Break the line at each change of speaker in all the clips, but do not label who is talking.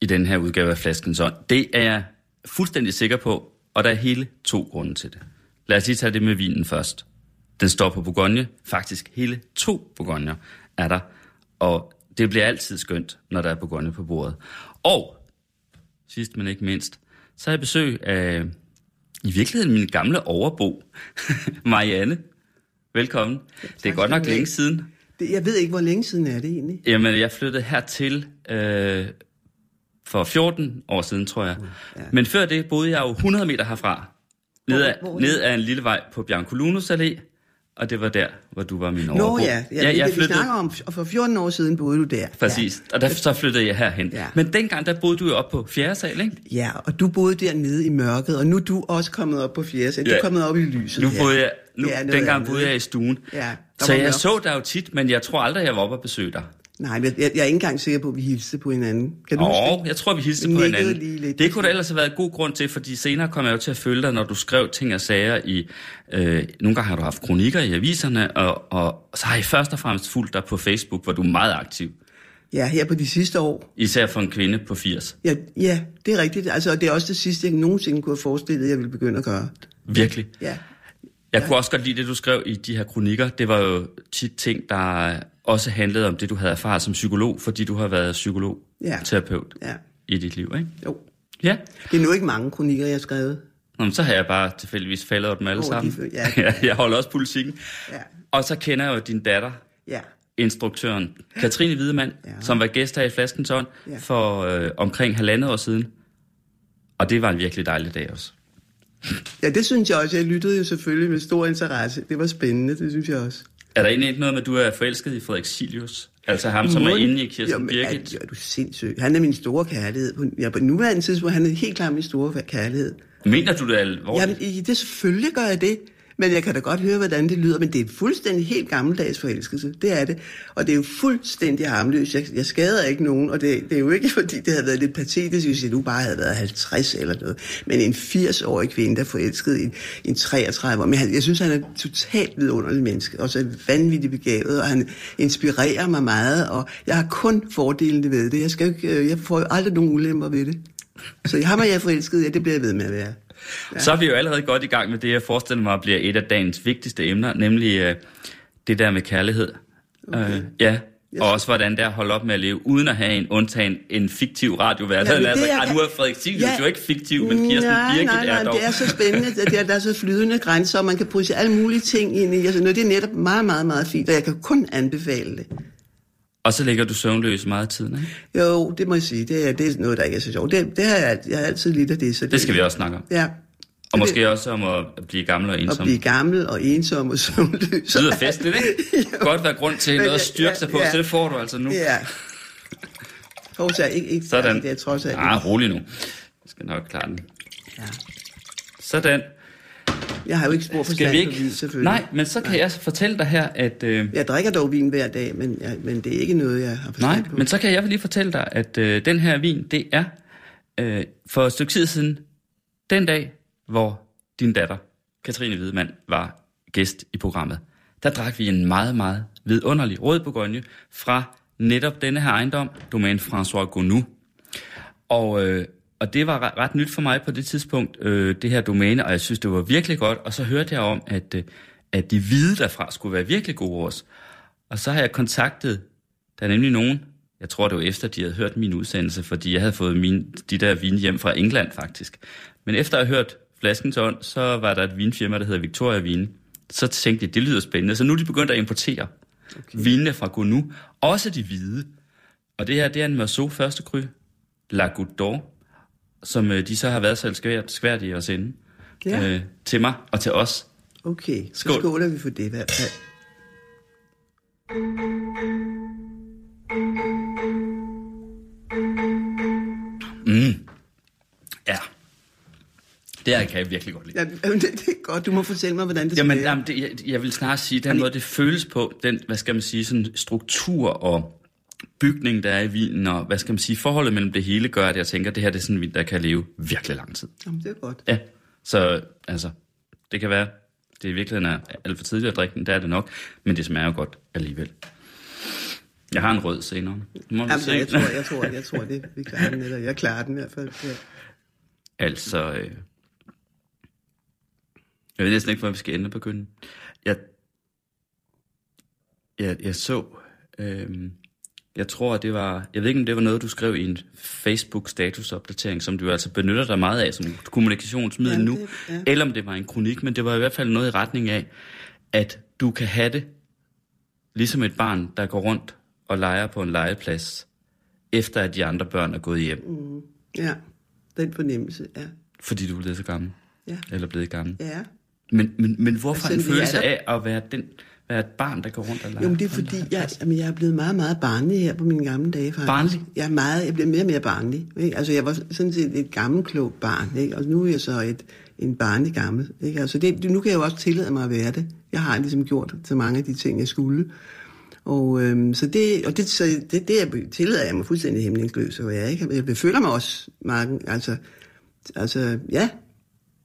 i den her udgave af Flaskens Ånd. Det er jeg fuldstændig sikker på, og der er hele to grunde til det. Lad os lige tage det med vinen først. Den står på Bourgogne. Faktisk hele to Bourgogner er der. Og det bliver altid skønt, når der er Bourgogne på bordet. Og, sidst men ikke mindst, så har jeg besøg af i virkeligheden min gamle overbo, Marianne. Velkommen. Ja, det er godt nok længe siden.
Det, jeg ved ikke, hvor længe siden er det egentlig.
Jamen, jeg flyttede hertil øh, for 14 år siden, tror jeg. Ja. Men før det boede jeg jo 100 meter herfra. Ned ad, ned ad en lille vej på Biancolunus Allé, og det var der, hvor du var min overbo.
Nå ja, ja, ja jeg det, flyttede... vi snakker om, og for 14 år siden boede du der.
Præcis, ja. og der, så flyttede jeg herhen. Ja. Men dengang, der boede du jo op på 4. sal, ikke?
Ja, og du boede dernede i mørket, og nu er du også kommet op på 4. sal. Ja. Du er kommet op i lyset.
Nu boede jeg, nu, dengang boede jeg i stuen. Ja, så jeg så dig jo tit, men jeg tror aldrig, jeg var oppe og besøge dig.
Nej, men jeg, jeg er ikke engang sikker på, at vi hilste på hinanden. Kan du
Åh, jeg tror, vi hilste på hinanden. Lidt. Det kunne da ellers have været god grund til, fordi senere kom jeg jo til at følge dig, når du skrev ting og sager i... Øh, nogle gange har du haft kronikker i aviserne, og, og så har jeg først og fremmest fulgt dig på Facebook, hvor du er meget aktiv.
Ja, her på de sidste år.
Især for en kvinde på 80.
Ja, ja det er rigtigt. Altså, det er også det sidste, jeg nogensinde kunne have forestillet, at jeg ville begynde at gøre.
Virkelig?
Ja.
Jeg ja. kunne også godt lide det, du skrev i de her kronikker. Det var jo tit ting, der også handlede om det, du havde erfaret som psykolog, fordi du har været psykolog, ja. i dit liv, ikke?
Jo.
Ja.
Det er nu ikke mange kronikker, jeg har skrevet.
Nå, men så har jeg bare tilfældigvis faldet over dem alle oh, sammen. De, ja, ja. jeg holder også politikken. Ja. Og så kender jeg jo din datter, ja. instruktøren Katrine Hvidemand, ja. som var gæst her i Flaskens Ånd ja. for øh, omkring halvandet år siden. Og det var en virkelig dejlig dag også.
Ja, det synes jeg også. Jeg lyttede jo selvfølgelig med stor interesse. Det var spændende, det synes jeg også.
Er der egentlig ikke noget med, at du er forelsket i Frederik Silius? Altså ham, som er inde i Kirsten Jamen, Birgit?
Ja, du er sindssyg. Han er min store kærlighed. Ja, på nuværende tidspunkt, han er helt klart min store kærlighed.
Mener du det alvorligt?
Jamen, det selvfølgelig gør jeg det. Men jeg kan da godt høre, hvordan det lyder, men det er fuldstændig helt gammeldags forelskelse. Det er det. Og det er jo fuldstændig harmløst. Jeg, jeg skader ikke nogen, og det, det er jo ikke, fordi det havde været lidt patetisk, hvis jeg nu bare havde været 50 eller noget. Men en 80-årig kvinde, der forelskede en, en 33 Men jeg, jeg synes, han er totalt vidunderlig menneske, og så vanvittigt begavet, og han inspirerer mig meget, og jeg har kun fordelene ved det. Jeg, skal ikke, øh, jeg får jo aldrig nogen ulemper ved det. Så ham er jeg forelsket, ja, det bliver jeg ved med at være.
Ja. Så er vi jo allerede godt i gang med det, jeg forestiller mig bliver et af dagens vigtigste emner, nemlig øh, det der med kærlighed. Okay. Øh, ja, og også hvordan det er at holde op med at leve, uden at have en undtagen en fiktiv radiovært. Ja, altså, ah, nu er Frederik Silius ja, jo ikke fiktiv, men Kirsten nej, Birgit nej, nej, er dog.
det er så spændende, at der, der er så flydende grænser, og man kan pusse alle mulige ting ind i. Altså, det er netop meget, meget, meget fint, og jeg kan kun anbefale det.
Og så ligger du søvnløs meget tid, ikke?
Jo, det må jeg sige. Det er, det er noget, der ikke er så sjovt. Det, det har jeg, jeg har altid lidt af det. Så det,
det skal vi også snakke om.
Ja.
Og måske det, også om at blive gammel og ensom.
At blive gammel og ensom og søvnløs. Det
lyder festligt, ikke? Godt være grund til noget at styrke sig på, ja, så det får du altså nu.
Ja. Trods ikke, ikke
Sådan.
Det er trods alt.
Ah, rolig nu. Jeg skal nok klare den. Ja. Sådan.
Jeg har jo ikke spor for
Skal vi ikke? vin, selvfølgelig. Nej, men så kan Nej. jeg fortælle dig her, at... Øh,
jeg drikker dog vin hver dag, men, jeg, men det er ikke noget, jeg har
forstand Nej, på. men så kan jeg lige fortælle dig, at øh, den her vin, det er øh, for et stykke tid siden, den dag, hvor din datter, Katrine Hvidemand, var gæst i programmet. Der drak vi en meget, meget vidunderlig rød Bourgogne fra netop denne her ejendom, domæne François Gounou. Og, øh, og det var ret, ret nyt for mig på det tidspunkt, øh, det her domæne, og jeg synes, det var virkelig godt. Og så hørte jeg om, at, øh, at de hvide derfra skulle være virkelig gode også. Og så har jeg kontaktet, der er nemlig nogen, jeg tror det var efter, de havde hørt min udsendelse, fordi jeg havde fået min, de der vin hjem fra England faktisk. Men efter at have hørt flaskens ånd, så var der et vinfirma, der hedder Victoria Vin. Så tænkte jeg, det lyder spændende. Så nu er de begyndt at importere okay. vinene fra Gonu. Også de hvide. Og det her, det er en Merceau første kry, La Goutte d'Or, som øh, de så har været så skvært, at sende ja. øh, til mig og til os.
Okay, skål. så skåler vi for det i hvert fald.
Mm. Ja. Det her kan jeg virkelig godt lide.
Ja, det, det er godt. Du må fortælle mig, hvordan det
Jamen,
være.
jamen det, jeg, jeg vil snart sige, den måde, det føles på, den, hvad skal man sige, sådan struktur og bygning, der er i vinen, og hvad skal man sige, forholdet mellem det hele gør, at jeg tænker, at det her det er sådan en vin, der kan leve virkelig lang tid.
Jamen, det er godt.
Ja, så altså, det kan være, det i virkeligheden er alt for tidligt at drikke den, det er det nok, men det smager jo godt alligevel. Jeg har en rød senere. Må
Jamen,
se.
jeg tror, jeg tror, jeg tror, det vi klarer den. Eller jeg klarer den i hvert fald. Ja.
Altså, øh, jeg ved næsten ikke, hvor vi skal ende begynde. Jeg, jeg, jeg så, øh, jeg tror, det var, jeg ved ikke, om det var noget, du skrev i en Facebook-statusopdatering, som du altså benytter dig meget af som kommunikationsmiddel
Ja,
nu,
det- ja.
eller om det var en kronik, men det var i hvert fald noget i retning af, at du kan have det, ligesom et barn, der går rundt og leger på en legeplads, efter at de andre børn er gået hjem,
Mm. ja, den fornemmelse, ja.
fordi du er blevet så gammel,
Ja.
eller blevet gammel.
Ja.
Men, men, men hvorfor
Altså,
en følelse af at være, den, være et barn, der går rundt og leger?
Jo, men det er fordi, jeg, jamen, jeg er blevet meget, meget barnlig her på mine gamle dage, faktisk.
Barnlig?
Jeg er meget, jeg bliver mere og mere barnlig. Ikke? Altså, jeg var sådan set et gammelt klogt barn, ikke? og nu er jeg så et, en barnlig gammel. Ikke? Altså, det, nu kan jeg jo også tillade mig at være det. Jeg har ligesom gjort til mange af de ting, jeg skulle. Og, øhm, så det, og det, så det, det jeg tillader jeg mig fuldstændig hæmningsløs at være. Ikke? Jeg føler mig også mange, altså, altså, ja,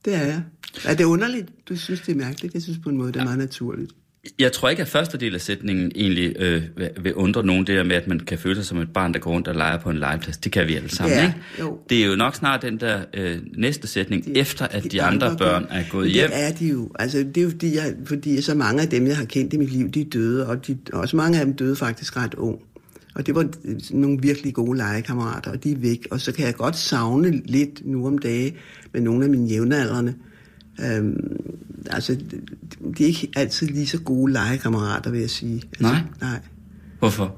det er jeg. Er det underligt? Du synes, det er mærkeligt? Jeg synes på en måde, det er meget naturligt.
Jeg tror ikke, at første del af sætningen egentlig øh, vil- undre nogen, det der med, at man kan føle sig som et barn, der går rundt og leger på en legeplads. Det kan vi alle sammen,
Ja,
ikke?
jo.
Det er jo nok snart den der øh, næste sætning, de, efter at de, andre, børn er gået hjem.
Det er de jo. Altså, det er jo fordi, jeg, fordi så mange af dem, jeg har kendt i mit liv, de er døde, og de, også mange af dem døde faktisk ret ung. Og det var nogle virkelig gode legekammerater, og de er væk. Og så kan jeg godt savne lidt nu om dage med nogle af mine jævnaldrende. Øhm, altså, de er ikke altid lige så gode legekammerater, vil jeg sige. Altså,
Nej?
Nej.
Hvorfor?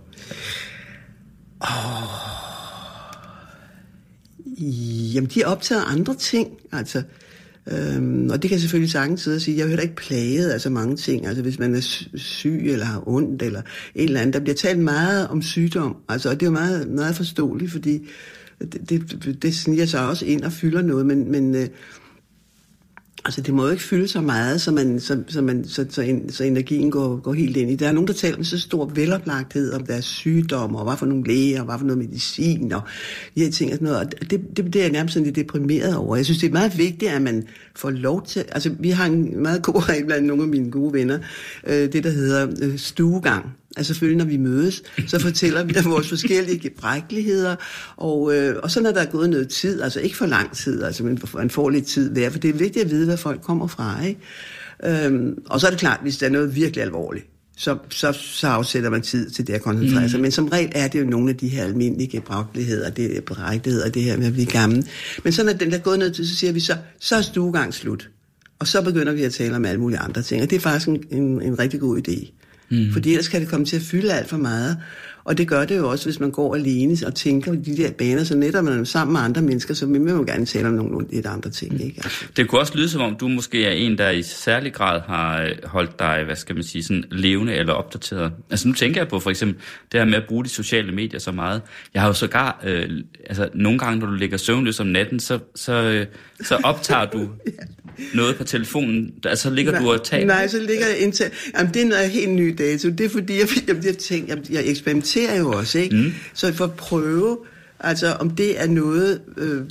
Jamen, de er optaget af andre ting, altså. Øhm, og det kan selvfølgelig sagtens sidde og sige. Jeg er heller ikke plaget af så mange ting. Altså, hvis man er sy- syg eller har ondt eller et eller andet. Der bliver talt meget om sygdom. Altså, og det er jo meget, meget forståeligt, fordi det, det, det sniger sig også ind og fylder noget. Men, men øh, Altså, det må jo ikke fylde så meget, så, man, så, så, man, så, så, en, så energien går, går helt ind i. Der er nogen, der taler med så stor veloplagthed om deres sygdomme, og hvad for nogle læger, og hvad for noget medicin, og de her ting og sådan noget. Og det, det, det er jeg nærmest sådan lidt deprimeret over. Jeg synes, det er meget vigtigt, at man får lov til... Altså, vi har en meget god regel blandt nogle af mine gode venner, øh, det der hedder øh, stuegang. Altså selvfølgelig, når vi mødes, så fortæller vi om vores forskellige gebrækkeligheder, og, øh, og så når der er gået noget tid, altså ikke for lang tid, altså men for- man får lidt tid hver, for det er vigtigt at vide, hvad folk kommer fra, ikke? Øhm, og så er det klart, hvis der er noget virkelig alvorligt, så, så, så afsætter man tid til det at koncentrere sig. Men som regel er det jo nogle af de her almindelige gebrækkeligheder, det er brækkeligheder, det her med at blive gammel. Men så når den der er gået noget tid, så siger vi så, så er stuegang slut. Og så begynder vi at tale om alle mulige andre ting, og det er faktisk en, en, en rigtig god idé. Mm. Fordi ellers kan det komme til at fylde alt for meget. Og det gør det jo også, hvis man går alene og tænker på de der baner, så netop man er sammen med andre mennesker, så vil man jo gerne tale om nogle lidt andre ting. Ikke? Altså,
Det kunne også lyde som om, du måske er en, der i særlig grad har øh, holdt dig, hvad skal man sige, sådan levende eller opdateret. Altså nu tænker jeg på for eksempel det her med at bruge de sociale medier så meget. Jeg har jo sågar, øh, altså nogle gange, når du ligger søvnløs om natten, så, så, øh, så optager du noget på telefonen, altså ligger du og taler.
Nej, så ligger jeg indtil... Jamen, det er noget helt ny dato. Det er fordi, jeg, jeg, jeg tænker, jeg, jeg eksperimenterer jo også, ikke? Mm. Så for at prøve, altså om det er noget... Øh,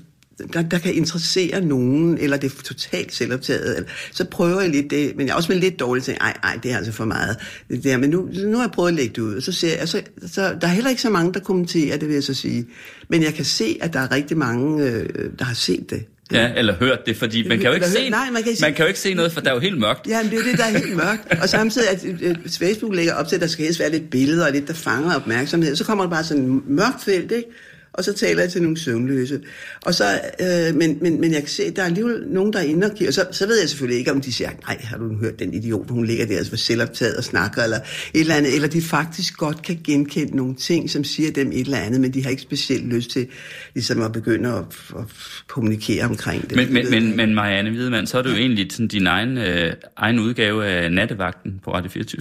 der, der kan interessere nogen, eller det er totalt selvoptaget, eller, så prøver jeg lidt det, men jeg er også med lidt dårligt til, ej, ej, det er altså for meget. Det der. Men nu, nu har jeg prøvet at lægge det ud, og så ser jeg, så, så, der er heller ikke så mange, der kommenterer det, vil jeg så sige. Men jeg kan se, at der er rigtig mange, øh, der har set det.
Ja, eller hørt det, fordi man kan jo ikke, se,
nej, man kan ikke se-
man kan jo ikke se noget, for der er jo helt mørkt.
Ja, men det er jo det, der er helt mørkt. Og samtidig, at øh, øh, Facebook lægger op til, at der skal helst være lidt billeder og lidt, der fanger opmærksomhed. Så kommer der bare sådan en mørkt felt, ikke? Og så taler jeg til nogle søvnløse. Og så, øh, men, men, men jeg kan se, at der er alligevel nogen, der er inde og kigger. Så, så ved jeg selvfølgelig ikke, om de siger, nej, har du hørt den idiot, hun ligger der for selvoptaget og snakker, eller et eller andet. Eller de faktisk godt kan genkende nogle ting, som siger dem et eller andet, men de har ikke specielt lyst til ligesom at begynde at, at kommunikere omkring det.
Men, men, men, men Marianne Hvidemann, så er det jo egentlig sådan din egen, øh, egen udgave af nattevagten på Radio 24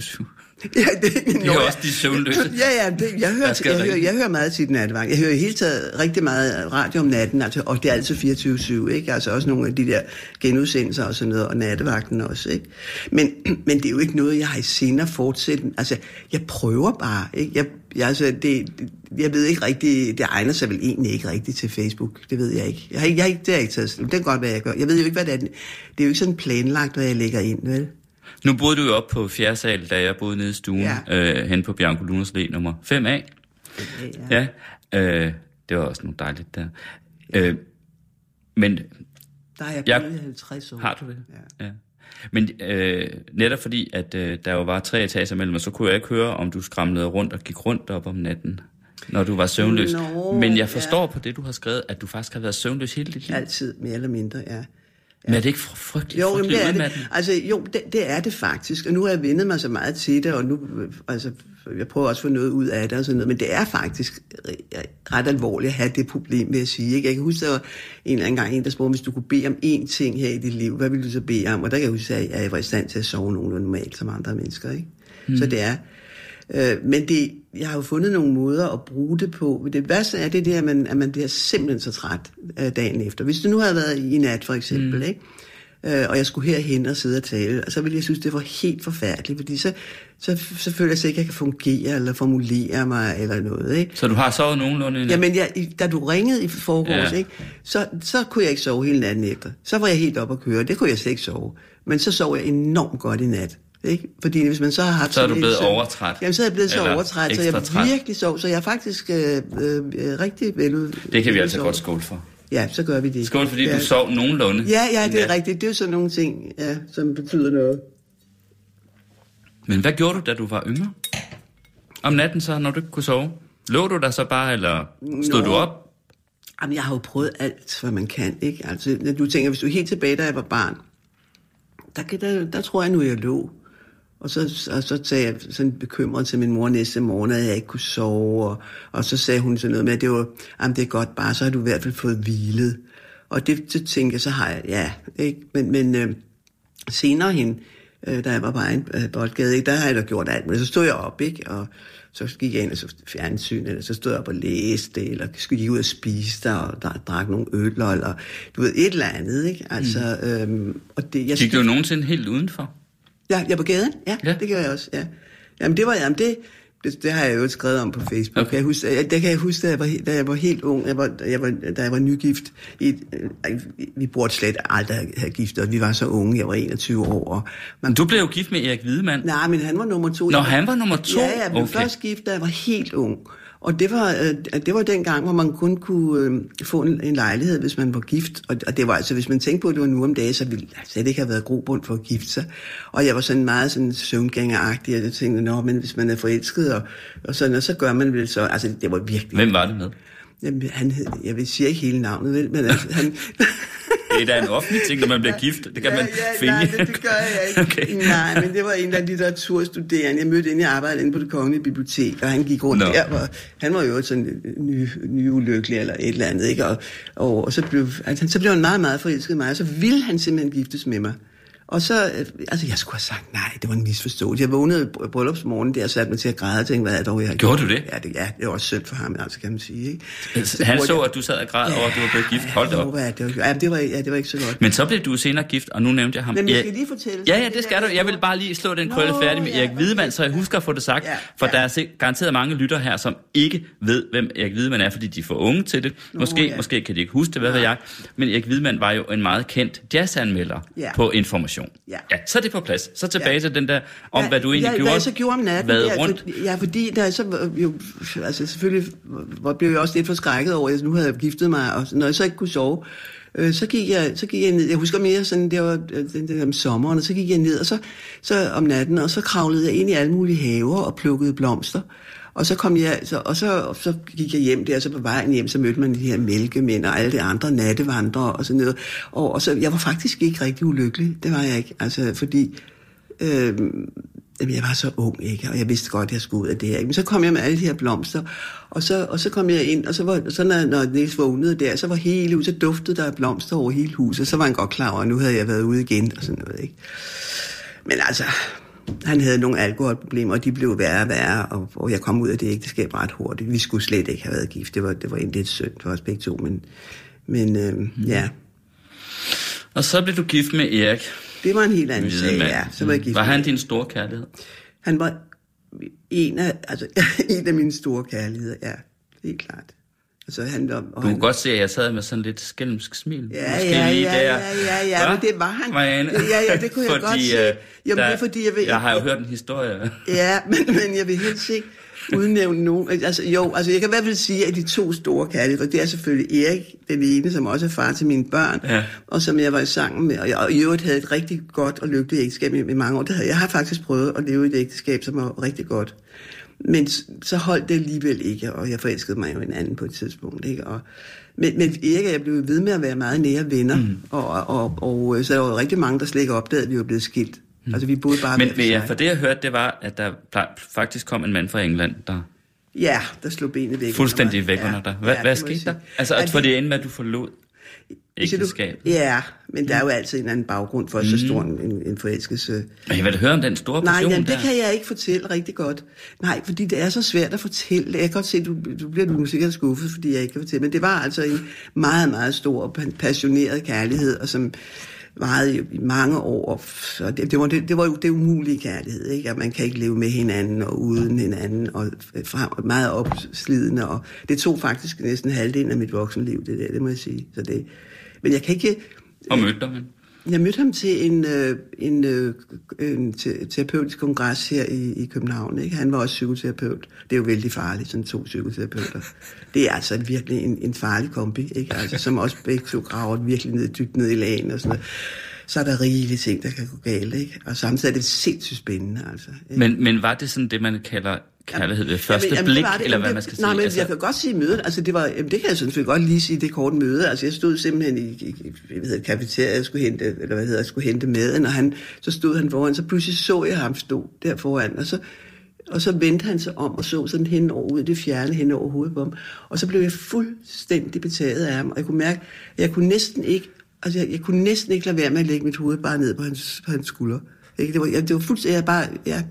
Ja, det,
De er også de søvnløse.
Ja, ja, det, jeg, hører,
skal
jeg, hører, jeg hører meget til nattevagt. Jeg hører i hele taget rigtig meget radio om natten, altså, og det er altid 24-7, ikke? Altså også nogle af de der genudsendelser og sådan noget, og nattevagten også, ikke? Men, men det er jo ikke noget, jeg har i sinde at fortsætte. Altså, jeg prøver bare, ikke? Jeg, jeg, altså, det, jeg ved ikke rigtigt, det egner sig vel egentlig ikke rigtigt til Facebook. Det ved jeg ikke. Jeg har, ikke- jeg har ikke, det har jeg ikke taget. Det kan godt være, jeg gør. Jeg ved jo ikke, hvad det er. Det er jo ikke sådan planlagt, hvad jeg lægger ind, vel?
Nu boede du jo op på fjerde sal, da jeg boede nede i stuen,
Ja.
øh, hen på Bianco Lunas Læ nummer 5A. Ja, øh, det var også nogle dejligt der. Øh, men
Der har jeg
Jeg-
boet i 50 år.
har du det?
Ja.
ja. Men øh, netop fordi, at øh, der jo var tre etager mellem så kunne jeg ikke høre, om du skramlede rundt og gik rundt op om natten, når du var søvnløs.
Nå,
Men jeg forstår på det, du har skrevet, at du faktisk har været søvnløs hele dit liv.
Altid, mere eller mindre, ja.
Men er det ikke fr- frygteligt,
Jo, jamen,
frygteligt
det er det. Altså, jo, det, det er det faktisk. Og nu har jeg vendet mig så meget til det, og nu, altså, jeg prøver også at få noget ud af det og sådan noget, men det er faktisk ret alvorligt at have det problem, vil jeg sige. Ikke? Jeg kan huske, der var en eller anden gang en, der spurgte, hvis du kunne bede om én ting her i dit liv, hvad ville du så bede om? Og der kan jeg huske, at jeg var i stand til at sove nogenlunde normalt som andre mennesker. Ikke? Mm. Så det er. Øh, men det, jeg har jo fundet nogle måder at bruge det på. Det værste er det der, at man, at man bliver simpelthen så træt øh, dagen efter. Hvis du nu havde været i nat for eksempel, mm. ikke? Øh, og jeg skulle herhen og sidde og tale, og så ville jeg synes, det var helt forfærdeligt, fordi så, så, så føler jeg så ikke, at jeg kan fungere eller formulere mig eller noget. Ikke?
Så du har sovet nogenlunde?
Jamen, jeg, da du ringede i forgårs,
ja.
ikke, så, så kunne jeg ikke sove hele natten efter. Så var jeg helt op at køre. Det kunne jeg slet ikke sove. Men så sov jeg enormt godt i nat. Ikke? Fordi hvis man så har haft...
Så er du blevet
søvn-
overtræt.
Jamen, så er jeg blevet så overtræt, så jeg
træt.
virkelig sov. Så jeg er faktisk øh, øh, rigtig velud...
Det kan vi altså godt skåle for.
Ja, så gør vi det.
Skål, fordi
ja.
du sov nogenlunde.
Ja, ja, det er
nat.
rigtigt. Det er jo sådan nogle ting, ja, som betyder noget.
Men hvad gjorde du, da du var yngre? Om natten så, når du ikke kunne sove? Lå du der så bare, eller stod
Nå.
du op?
Jamen, jeg har jo prøvet alt, hvad man kan, ikke? Altså, du tænker, hvis du er helt tilbage, da jeg var barn, der, der, der tror jeg nu, jeg lå. Og så, og så sagde jeg sådan bekymret til min mor næste morgen, at jeg ikke kunne sove. Og, og så sagde hun sådan noget med, at det var, jamen det er godt bare, så har du i hvert fald fået hvilet. Og det, det tænker jeg, så har jeg, ja. Ikke? Men, men øh, senere hen, øh, da jeg var på egen øh, boldgade, ikke, der har jeg da gjort alt. Men så stod jeg op, ikke? Og så gik jeg ind og så fjernsyn, eller så stod jeg op og læste, eller skulle gik ud og spise der, og der, drak nogle øl, eller du ved, et eller andet, ikke? Altså, mm. øhm, og det, jeg
Gik du nogensinde helt udenfor?
Ja, jeg på gaden? Ja,
Ja.
ja. det gør jeg også, ja. Jamen, det var, jamen, det, det, det har jeg jo skrevet om på Facebook.
Okay.
Kan jeg huske, jeg, det kan jeg huske, da jeg var, da jeg var helt ung, jeg var, jeg var, da jeg var nygift. I, et- vi burde slet aldrig have giftet os. Vi var så unge, jeg var 21 år. Og man,
Du blev jo gift med Erik Hvidemann.
nej, men han var nummer to.
Nå,
Jeg
han var nummer to?
Ja, jeg blev
okay.
først gift, da jeg var helt ung. Og det var, øh, det var den gang, hvor man kun kunne øh, få en, lejlighed, hvis man var gift. Og, og det var altså, hvis man tænkte på, at det var nu om dagen, så ville det slet ikke have været grobund for at gifte sig. Og jeg var sådan meget sådan søvngængeragtig, og jeg tænkte, nå, men hvis man er forelsket, og, og sådan, og så gør man vel så, altså det var virkelig...
Hvem var det med?
Jamen, han hed, jeg vil sige ikke hele navnet, vel, men altså, han...
Det er da en offentlig ting, når man bliver gift. Det kan
ja,
man
ja,
finde.
Nej, det, det gør jeg ikke.
Okay.
Nej, men det var en af litteraturstuderende. Jeg mødte inde i arbejde inde på det kongelige bibliotek, og han gik rundt no. der. Hvor, han var jo sådan ny, ny ulykkelig eller et eller andet. Ikke? Og, og, og så, blev, altså, så blev han meget, meget forelsket i mig, og så ville han simpelthen giftes med mig. Og så, øh, altså jeg skulle have sagt nej, det var en misforståelse. Jeg vågnede br- bryllupsmorgen der og satte mig til at græde og tænkte, hvad er det dog, jeg har
Gjorde
gjort?
du det?
Ja, det, ja, det var også synd for ham, altså kan man sige. Ikke?
Han
spurgte
så,
jeg-
at du sad og græd over, at du var blevet gift. Hold da
Ja,
op.
det var, det var, ja, det var, ja, det var ikke så godt.
Men så blev du senere gift, og nu nævnte jeg ham.
Men
Ja-
skal lige fortælle-
Ja, ja, det skal du. Jeg vil bare lige slå den krølle
Nå,
færdig med
ja,
Erik Hvidemann, så jeg husker at få det sagt.
Ja,
For
ja.
der er garanteret mange lytter her, som ikke ved, hvem Erik Hvidemann er, fordi de er for unge til det. Måske,
ja.
måske kan de ikke huske det, hvad ved jeg. Men Erik Hvidemann var jo en meget kendt jazzanmelder
Ja.
på Information.
Ja.
ja. Så er det på plads. Så tilbage
Ja.
til den der, om
Ja,
hvad du egentlig
ja,
gjorde.
Hvad jeg så gjorde om natten.
Været
ja,
rundt.
For, ja, fordi der så jo, altså selvfølgelig var, blev jeg også lidt forskrækket over, at nu havde jeg giftet mig, og når jeg så ikke kunne sove, øh, så gik jeg, så gik jeg ned, jeg husker mere sådan, det var øh, den der om sommeren, og så gik jeg ned, og så, så om natten, og så kravlede jeg ind i alle mulige haver og plukkede blomster. Og så kom jeg, så, og så, så gik jeg hjem der, og så på vejen hjem, så mødte man de her mælkemænd og alle de andre nattevandrere og sådan noget. Og, og så, jeg var faktisk ikke rigtig ulykkelig, det var jeg ikke, altså fordi, øh, Jamen, jeg var så ung, ikke? Og jeg vidste godt, at jeg skulle ud af det her. ikke? Men så kom jeg med alle de her blomster, og så, og så kom jeg ind, og så, var, så når, når Niels vågnede der, så var hele huset, så duftede der af blomster over hele huset, så var han godt klar over, at nu havde jeg været ude igen, og sådan noget, ikke? Men altså, han havde nogle alkoholproblemer, og de blev værre og værre, og, og jeg kom ud af det ægteskab ret hurtigt. Vi skulle slet ikke have været gift. Det var, det var egentlig lidt synd for os begge to, men, men øh, mm. ja.
Og så blev du gift med Erik.
Det var en helt anden sag, ja. Så var jeg gift
Var han din store kærlighed?
Han var en af, altså, en af mine store kærligheder, ja. Helt klart. Altså, han var, og
Du
han,
kunne godt se, at jeg sad med sådan lidt skælmsk smil.
Ja,
Måske
ja,
lige
ja,
der.
ja, ja, ja,
Hva?
men det var han.
Marianne?
Ja, ja, det kunne jeg godt se.
øh,
Jamen,
der,
det er fordi, jeg ved-
Jeg har jo hørt en historie.
Ja, men, men jeg vil helst ikke udnævne nogen. Altså, jo, altså jeg kan i hvert fald sige, at de to store kærligheder, det er selvfølgelig Erik, den ene, som også er far til mine børn,
Ja.
og som jeg var i sammen med, og jeg og i øvrigt havde et rigtig godt og lykkeligt ægteskab i, i mange år. Det havde, jeg har faktisk prøvet at leve i et ægteskab, som var rigtig godt. Men så holdt det alligevel ikke, og jeg forelskede mig jo en anden på et tidspunkt. Ikke? Og, men, men Erik og jeg blev ved med at være meget nære venner, mm. og, og, og, og så der var jo rigtig mange, der slet ikke opdagede, at vi var blevet skilt. Mm. Altså vi boede bare
Men men ja, for det jeg hørte, det var, at der faktisk kom en mand fra England, der
Ja, der slog benet væk.
fuldstændig væk under dig. Hvad,
ja,
hvad skete der? Altså, at for det endte med, at du forlod
Du-
ægteskabet.
Ja, men der er jo altid en anden baggrund for så stor en, en, en forelskelse.
Men jeg vil høre om den store
Nej,
passion
jamen, det
der.
kan jeg ikke fortælle rigtig godt. Nej, fordi det er så svært at fortælle. Jeg kan godt se, du, du bliver nu sikkert skuffet, fordi jeg ikke kan fortælle. Men det var altså en meget, meget stor og passioneret kærlighed, og som varede i- mange år. Så det, det, var, det, det var jo det umulige kærlighed, ikke? At man kan ikke leve med hinanden og uden hinanden, og frem, og meget opslidende. Og det tog faktisk næsten halvdelen af mit voksenliv, det der, det må jeg sige. Så det, men jeg kan ikke...
Og mødte dig, men...
Jeg mødte ham til en, øh, en, øh, en te- terapeutisk kongres her i, i København. Ikke? Han var også psykoterapeut. Det er jo vældig farligt, sådan to psykoterapeuter. Det er altså virkelig en, en farlig kombi, ikke? Altså, som også begge to graver virkelig ned, dybt ned i lagen og sådan noget. Så er der rigelige ting, der kan gå galt, ikke? Og samtidig er det sindssygt spændende, altså. Ikke?
Men, men var det sådan det, man kalder kærlighed ved første
Jamen, jamen,
blik,
det
eller hvad
det-
man skal
nej,
sige?
men jeg kan godt sige mødet. Altså, det, var, jamen, det kan jeg selvfølgelig godt lige sige, det korte møde. Altså, jeg stod simpelthen i, i, hedder, det, kafeteriet, jeg skulle hente, eller hvad hedder, jeg skulle hente maden, og han, så stod han foran, så pludselig så jeg ham stå der foran, og så, og så vendte han sig om og så sådan hen over ud det fjerne, hen over hovedet på ham. Og så blev jeg fuldstændig betaget af ham, og jeg kunne mærke, at jeg kunne næsten ikke, altså jeg, jeg kunne næsten ikke lade være med at lægge mit hoved bare ned på hans, på hans skulder. Ikke? Det var, jeg, det var fuldstændig, jeg bare, ja,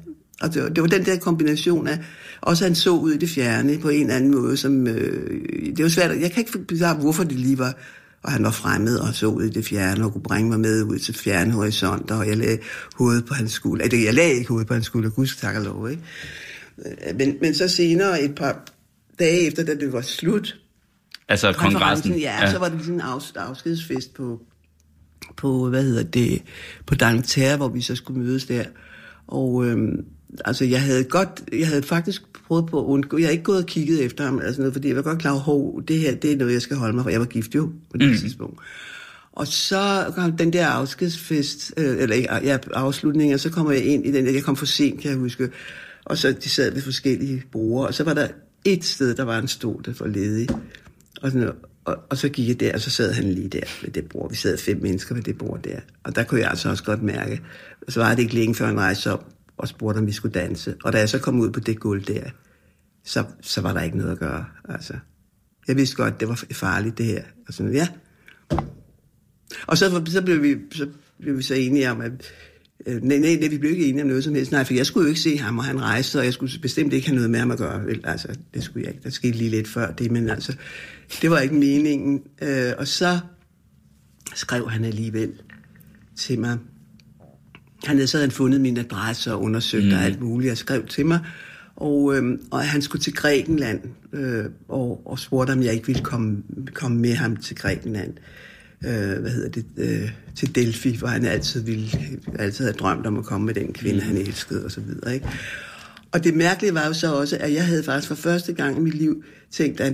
og det var, det var den der kombination af, også han så ud i det fjerne på en eller anden måde, som, øh, det var svært, jeg kan ikke forklare, hvorfor det lige var, og han var fremmed og så ud i det fjerne, og kunne bringe mig med ud til fjerne horisonter, og jeg lagde hovedet på hans skulder. Altså, jeg lagde ikke hovedet på hans skulder, gud tak og lov, ikke? Øh, men, men så senere, et par dage efter, da det var slut,
Altså kongressen?
ja, ja, så var det sådan en afs- afskedsfest på, på, hvad hedder det, på D'Angleterre, hvor vi så skulle mødes der. Og øhm, altså, jeg havde godt, jeg havde faktisk prøvet på at undgå, jeg havde ikke gået og kigget efter ham, sådan noget, fordi jeg var godt klar over, det her, det er noget, jeg skal holde mig for. Jeg var gift jo på det mm. tidspunkt. Og så kom den der afskedsfest, øh, eller ja, afslutning, og så kommer jeg ind i den, jeg kom for sent, kan jeg huske, og så de sad ved forskellige borde, og så var der et sted, der var en stol, der var ledig, og, sådan, og, og så gik jeg der, og så sad han lige der ved det bord. Vi sad fem mennesker ved det bord der, og der kunne jeg altså også godt mærke, så var det ikke længe før han rejste op og spurgte, om vi skulle danse. Og da jeg så kom ud på det gulv der, så, så var der ikke noget at gøre. Altså, jeg vidste godt, det var farligt det her. Og sådan, ja, og så, så, blev vi, så blev vi så enige om, at øh, nej, nej, nej, vi blev ikke enige om noget som helst. Nej, for jeg skulle jo ikke se ham, og han rejste, og jeg skulle bestemt ikke have noget med ham at gøre. Vel? Altså, det skulle jeg ikke. Der skete lige lidt før det, men altså, det var ikke meningen. Øh, og så skrev han alligevel til mig. Han havde så havde fundet min adresse og undersøgt mm. og alt muligt, og skrev til mig. Og, øhm, og han skulle til Grækenland, øh, og, og spurgte, om jeg ikke ville komme, komme med ham til Grækenland øh, hvad hedder det, øh, til Delphi, hvor han altid ville, altid havde drømt om at komme med den kvinde, han elskede og så videre, ikke? Og det mærkelige var jo så også, at jeg havde faktisk for første gang i mit liv tænkt, at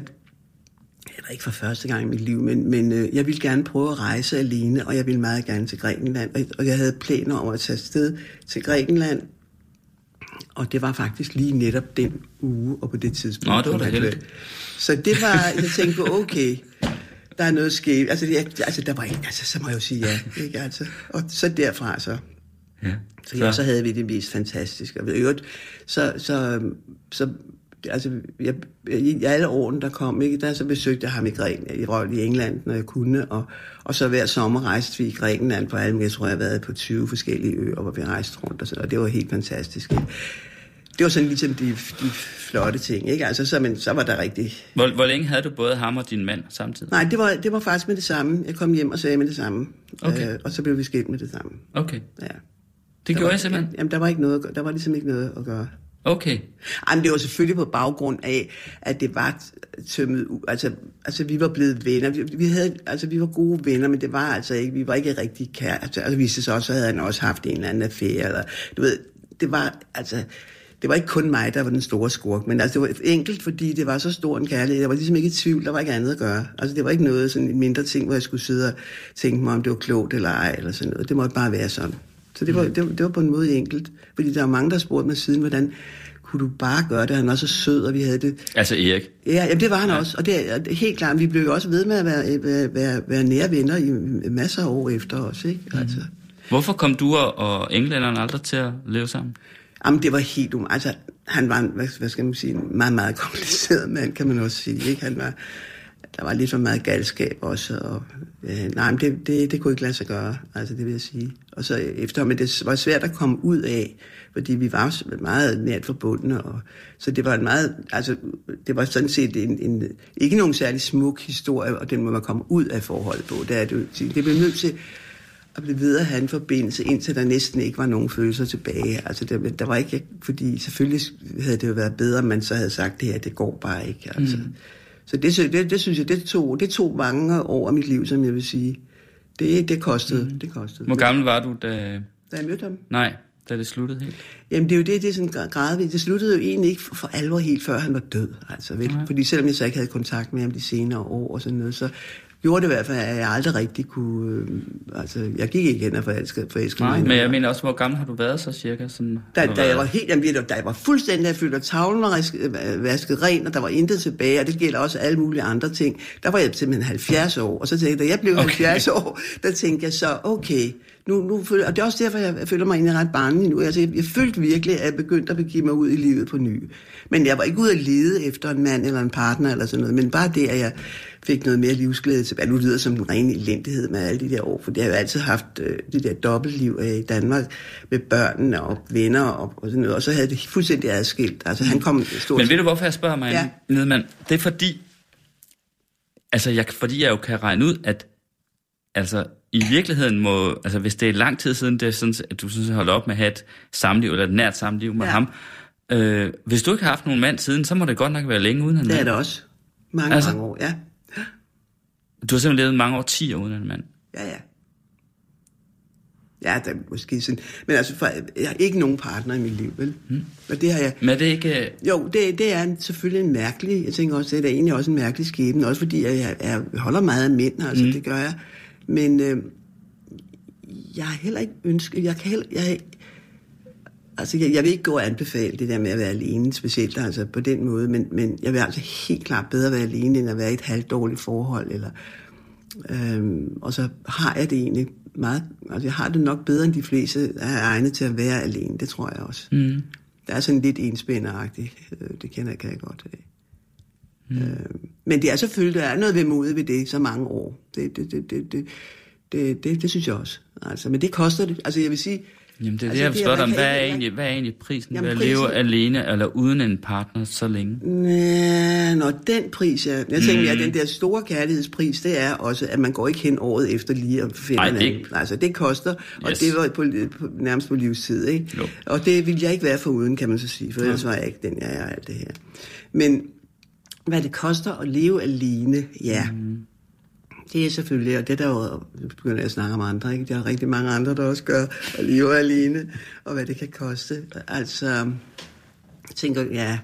eller ikke for første gang i mit liv, men, men øh, jeg ville gerne prøve at rejse alene, og jeg ville meget gerne til Grækenland. Og, og jeg havde planer om at tage afsted til Grækenland, og det var faktisk lige netop den uge, og på det tidspunkt.
Nå, det var da heldigt.
Så det var, jeg tænkte på, okay, der er noget skævt. Altså, jeg, altså, der var ikke, altså, så må jeg jo sige ja, ikke? Altså, og så derfra så.
Ja.
Så, ja, så havde vi det mest fantastiske. Og i øvrigt, så, så, så altså, jeg, i alle årene, der kom, ikke, der så besøgte jeg ham i Grækenland, i, Røl i England, når jeg kunne, og, og så hver sommer rejste vi i Grækenland på alle, jeg tror, jeg har været på 20 forskellige øer, hvor vi rejste rundt, og, så, og det var helt fantastisk. Ikke? Det var sådan ligesom de, de flotte ting, ikke? Altså, så, men, så var der rigtig...
Hvor, hvor længe havde du både ham og din mand samtidig?
Nej, det var, det var faktisk med det samme. Jeg kom hjem og sagde med det samme.
Okay.
Øh, og så blev vi skilt med det samme.
Okay.
Ja.
Det
Der
gjorde
var,
jeg simpelthen?
Jamen, der var, ikke noget, at der var ligesom ikke noget at gøre.
Okay.
Ej, men det var selvfølgelig på baggrund af, at det var tømmet ud. Altså, altså vi var blevet venner. Vi, vi, havde, altså, vi var gode venner, men det var altså ikke, vi var ikke rigtig kære. Altså, altså viste sig også, så havde han også haft en eller anden affære. Eller, du ved, det var, altså, det var ikke kun mig, der var den store skurk, men altså, det var enkelt, fordi det var så stor en kærlighed. Jeg var ligesom ikke i tvivl, der var ikke andet at gøre. Altså, det var ikke noget, sådan en mindre ting, hvor jeg skulle sidde og tænke mig, om det var klogt eller ej, eller sådan noget. Det måtte bare være sådan. Så det var, det, var, det var på en måde enkelt. Fordi der er mange, der spurgte mig siden, hvordan kunne du bare gøre det? Han var så sød, og vi havde det.
Altså Erik.
Ja, jamen, det var han ja. også. Og det er det helt klart, vi blev jo også ved med at være, være, være, være nære venner i masser af år efter os. Ikke? Altså.
Hvorfor kom du og, og englænderne aldrig til at leve sammen?
Jamen, det var helt um. Altså, han var en, hvad, hvad skal man sige, en meget, meget kompliceret mand, kan man også sige. Ikke? Han var, der var lidt for meget galskab også. Og, øh, nej, men det, det, det kunne ikke lade sig gøre, altså det vil jeg sige. Og så efter, men det var svært at komme ud af, fordi vi var meget nært forbundne. Og, så det var en meget, altså det var sådan set en, en, ikke nogen særlig smuk historie, og den må man komme ud af forholdet på. Det, er det, det blev nødt til at blive ved at have en forbindelse, indtil der næsten ikke var nogen følelser tilbage. Altså, der, der var ikke, fordi selvfølgelig havde det jo været bedre, man så havde sagt, det her, det går bare ikke. Altså. Mm. Så det, det, det, synes jeg, det tog, det tog mange år af mit liv, som jeg vil sige. Det, det kostede. Mm. Det kostede.
Hvor gammel var du, da...
Da jeg mødte ham.
Nej, da det sluttede helt?
Jamen det er jo det, det er sådan gra- gradvist. Det sluttede jo egentlig ikke for, alvor helt før han var død. Altså, vel? Fordi selvom jeg så ikke havde kontakt med ham de senere år og sådan noget, så gjorde det i hvert fald, at jeg aldrig rigtig kunne... Øh, altså, jeg gik ikke hen og forelskede, forelskede
Nej,
mig.
men jeg mener også, hvor gammel har du været så cirka? Sådan,
Da, da jeg var helt, jamen, da jeg var fuldstændig erfyldt, og tavlen risk- øh, vasket ren, og der var intet tilbage, og det gælder også alle mulige andre ting. Der var jeg simpelthen 70 år, og så tænkte jeg, da jeg blev
okay.
70 år, der tænkte jeg så, okay, nu, nu føler, og det er også derfor, jeg føler mig egentlig ret barnlig nu. Altså, jeg, jeg følte virkelig, at jeg begyndte at begive mig ud i livet på ny. Men jeg var ikke ude at lede efter en mand eller en partner eller sådan noget, men bare det, at jeg fik noget mere livsglæde tilbage. Nu lyder som en ren elendighed med alle de der år, for det har jeg jo altid haft øh, det der dobbeltliv øh, i Danmark med børnene og venner og, og sådan noget, og så havde det fuldstændig adskilt. Altså han kom stort
Men ved du, hvorfor jeg spørger mig,
Ja.
Nedemand? Det er fordi, altså jeg, fordi jeg jo kan regne ud, at altså, i virkeligheden må, altså hvis det er lang tid siden, det er sådan, at du synes, at holde op med at have et samliv, eller et nært samliv med
Ja.
ham, øh, hvis du ikke har haft nogen mand siden, så må det godt nok være længe uden en
Det er
mand.
det også. Mange,
Altså-
mange år, ja.
Du har simpelthen levet mange årtier uden en mand.
Ja, ja. Ja, der er måske sådan... Men altså, for, jeg har ikke nogen partner i mit liv, vel? Mm. Og det har jeg...
Men er det ikke... øh,
Jo, det, det er selvfølgelig en mærkelig... Jeg tænker også, det er egentlig også en mærkelig skæbne. Også fordi jeg, jeg, jeg holder meget af mænd, altså mm. det gør jeg. Men øh, jeg har heller ikke ønsket... Jeg kan heller... Jeg, altså, jeg, jeg vil ikke gå og anbefale det der med at være alene, specielt altså på den måde, men, men jeg vil altså helt klart bedre være alene, end at være i et halvdårligt forhold, eller... Øhm, og så har jeg det egentlig meget, altså jeg har det nok bedre end de fleste, er egnet til at være alene, det tror jeg også. Mm. Der er sådan lidt enspænderagtigt, øh, det kender jeg, kan jeg godt af. Mm. Øhm, men det er selvfølgelig, der er noget vemodigt ved det så mange år. Det, det, det, det, det, det, det, det synes jeg også. Altså, men det koster det. Altså jeg vil sige,
Jamen det er
Altså,
det, jeg
det er-
spørger dig om. Hvad er, egentlig, hvad er egentlig prisen
Jamen,
ved at
prisen-
leve alene eller uden en partner så længe?
Ja, når den pris er... Jeg tænker, mm. ja, den der store kærlighedspris, det er også, at man går ikke hen året efter lige at finde
Ej,
en
det-.
Altså, det koster, og
Yes.
det var på, på, nærmest på livstid, ikke?
Jo.
Og det vil jeg ikke være for uden, kan man så sige, for ellers var jeg ikke den, jeg er alt det her. Men hvad det koster at leve alene, ja. Mm. Det er selvfølgelig, og det er der jo, nu begynder jeg at snakke om andre, ikke? Der er rigtig mange andre, der også gør at leve alene, og hvad det kan koste. Altså, jeg tænker, ja,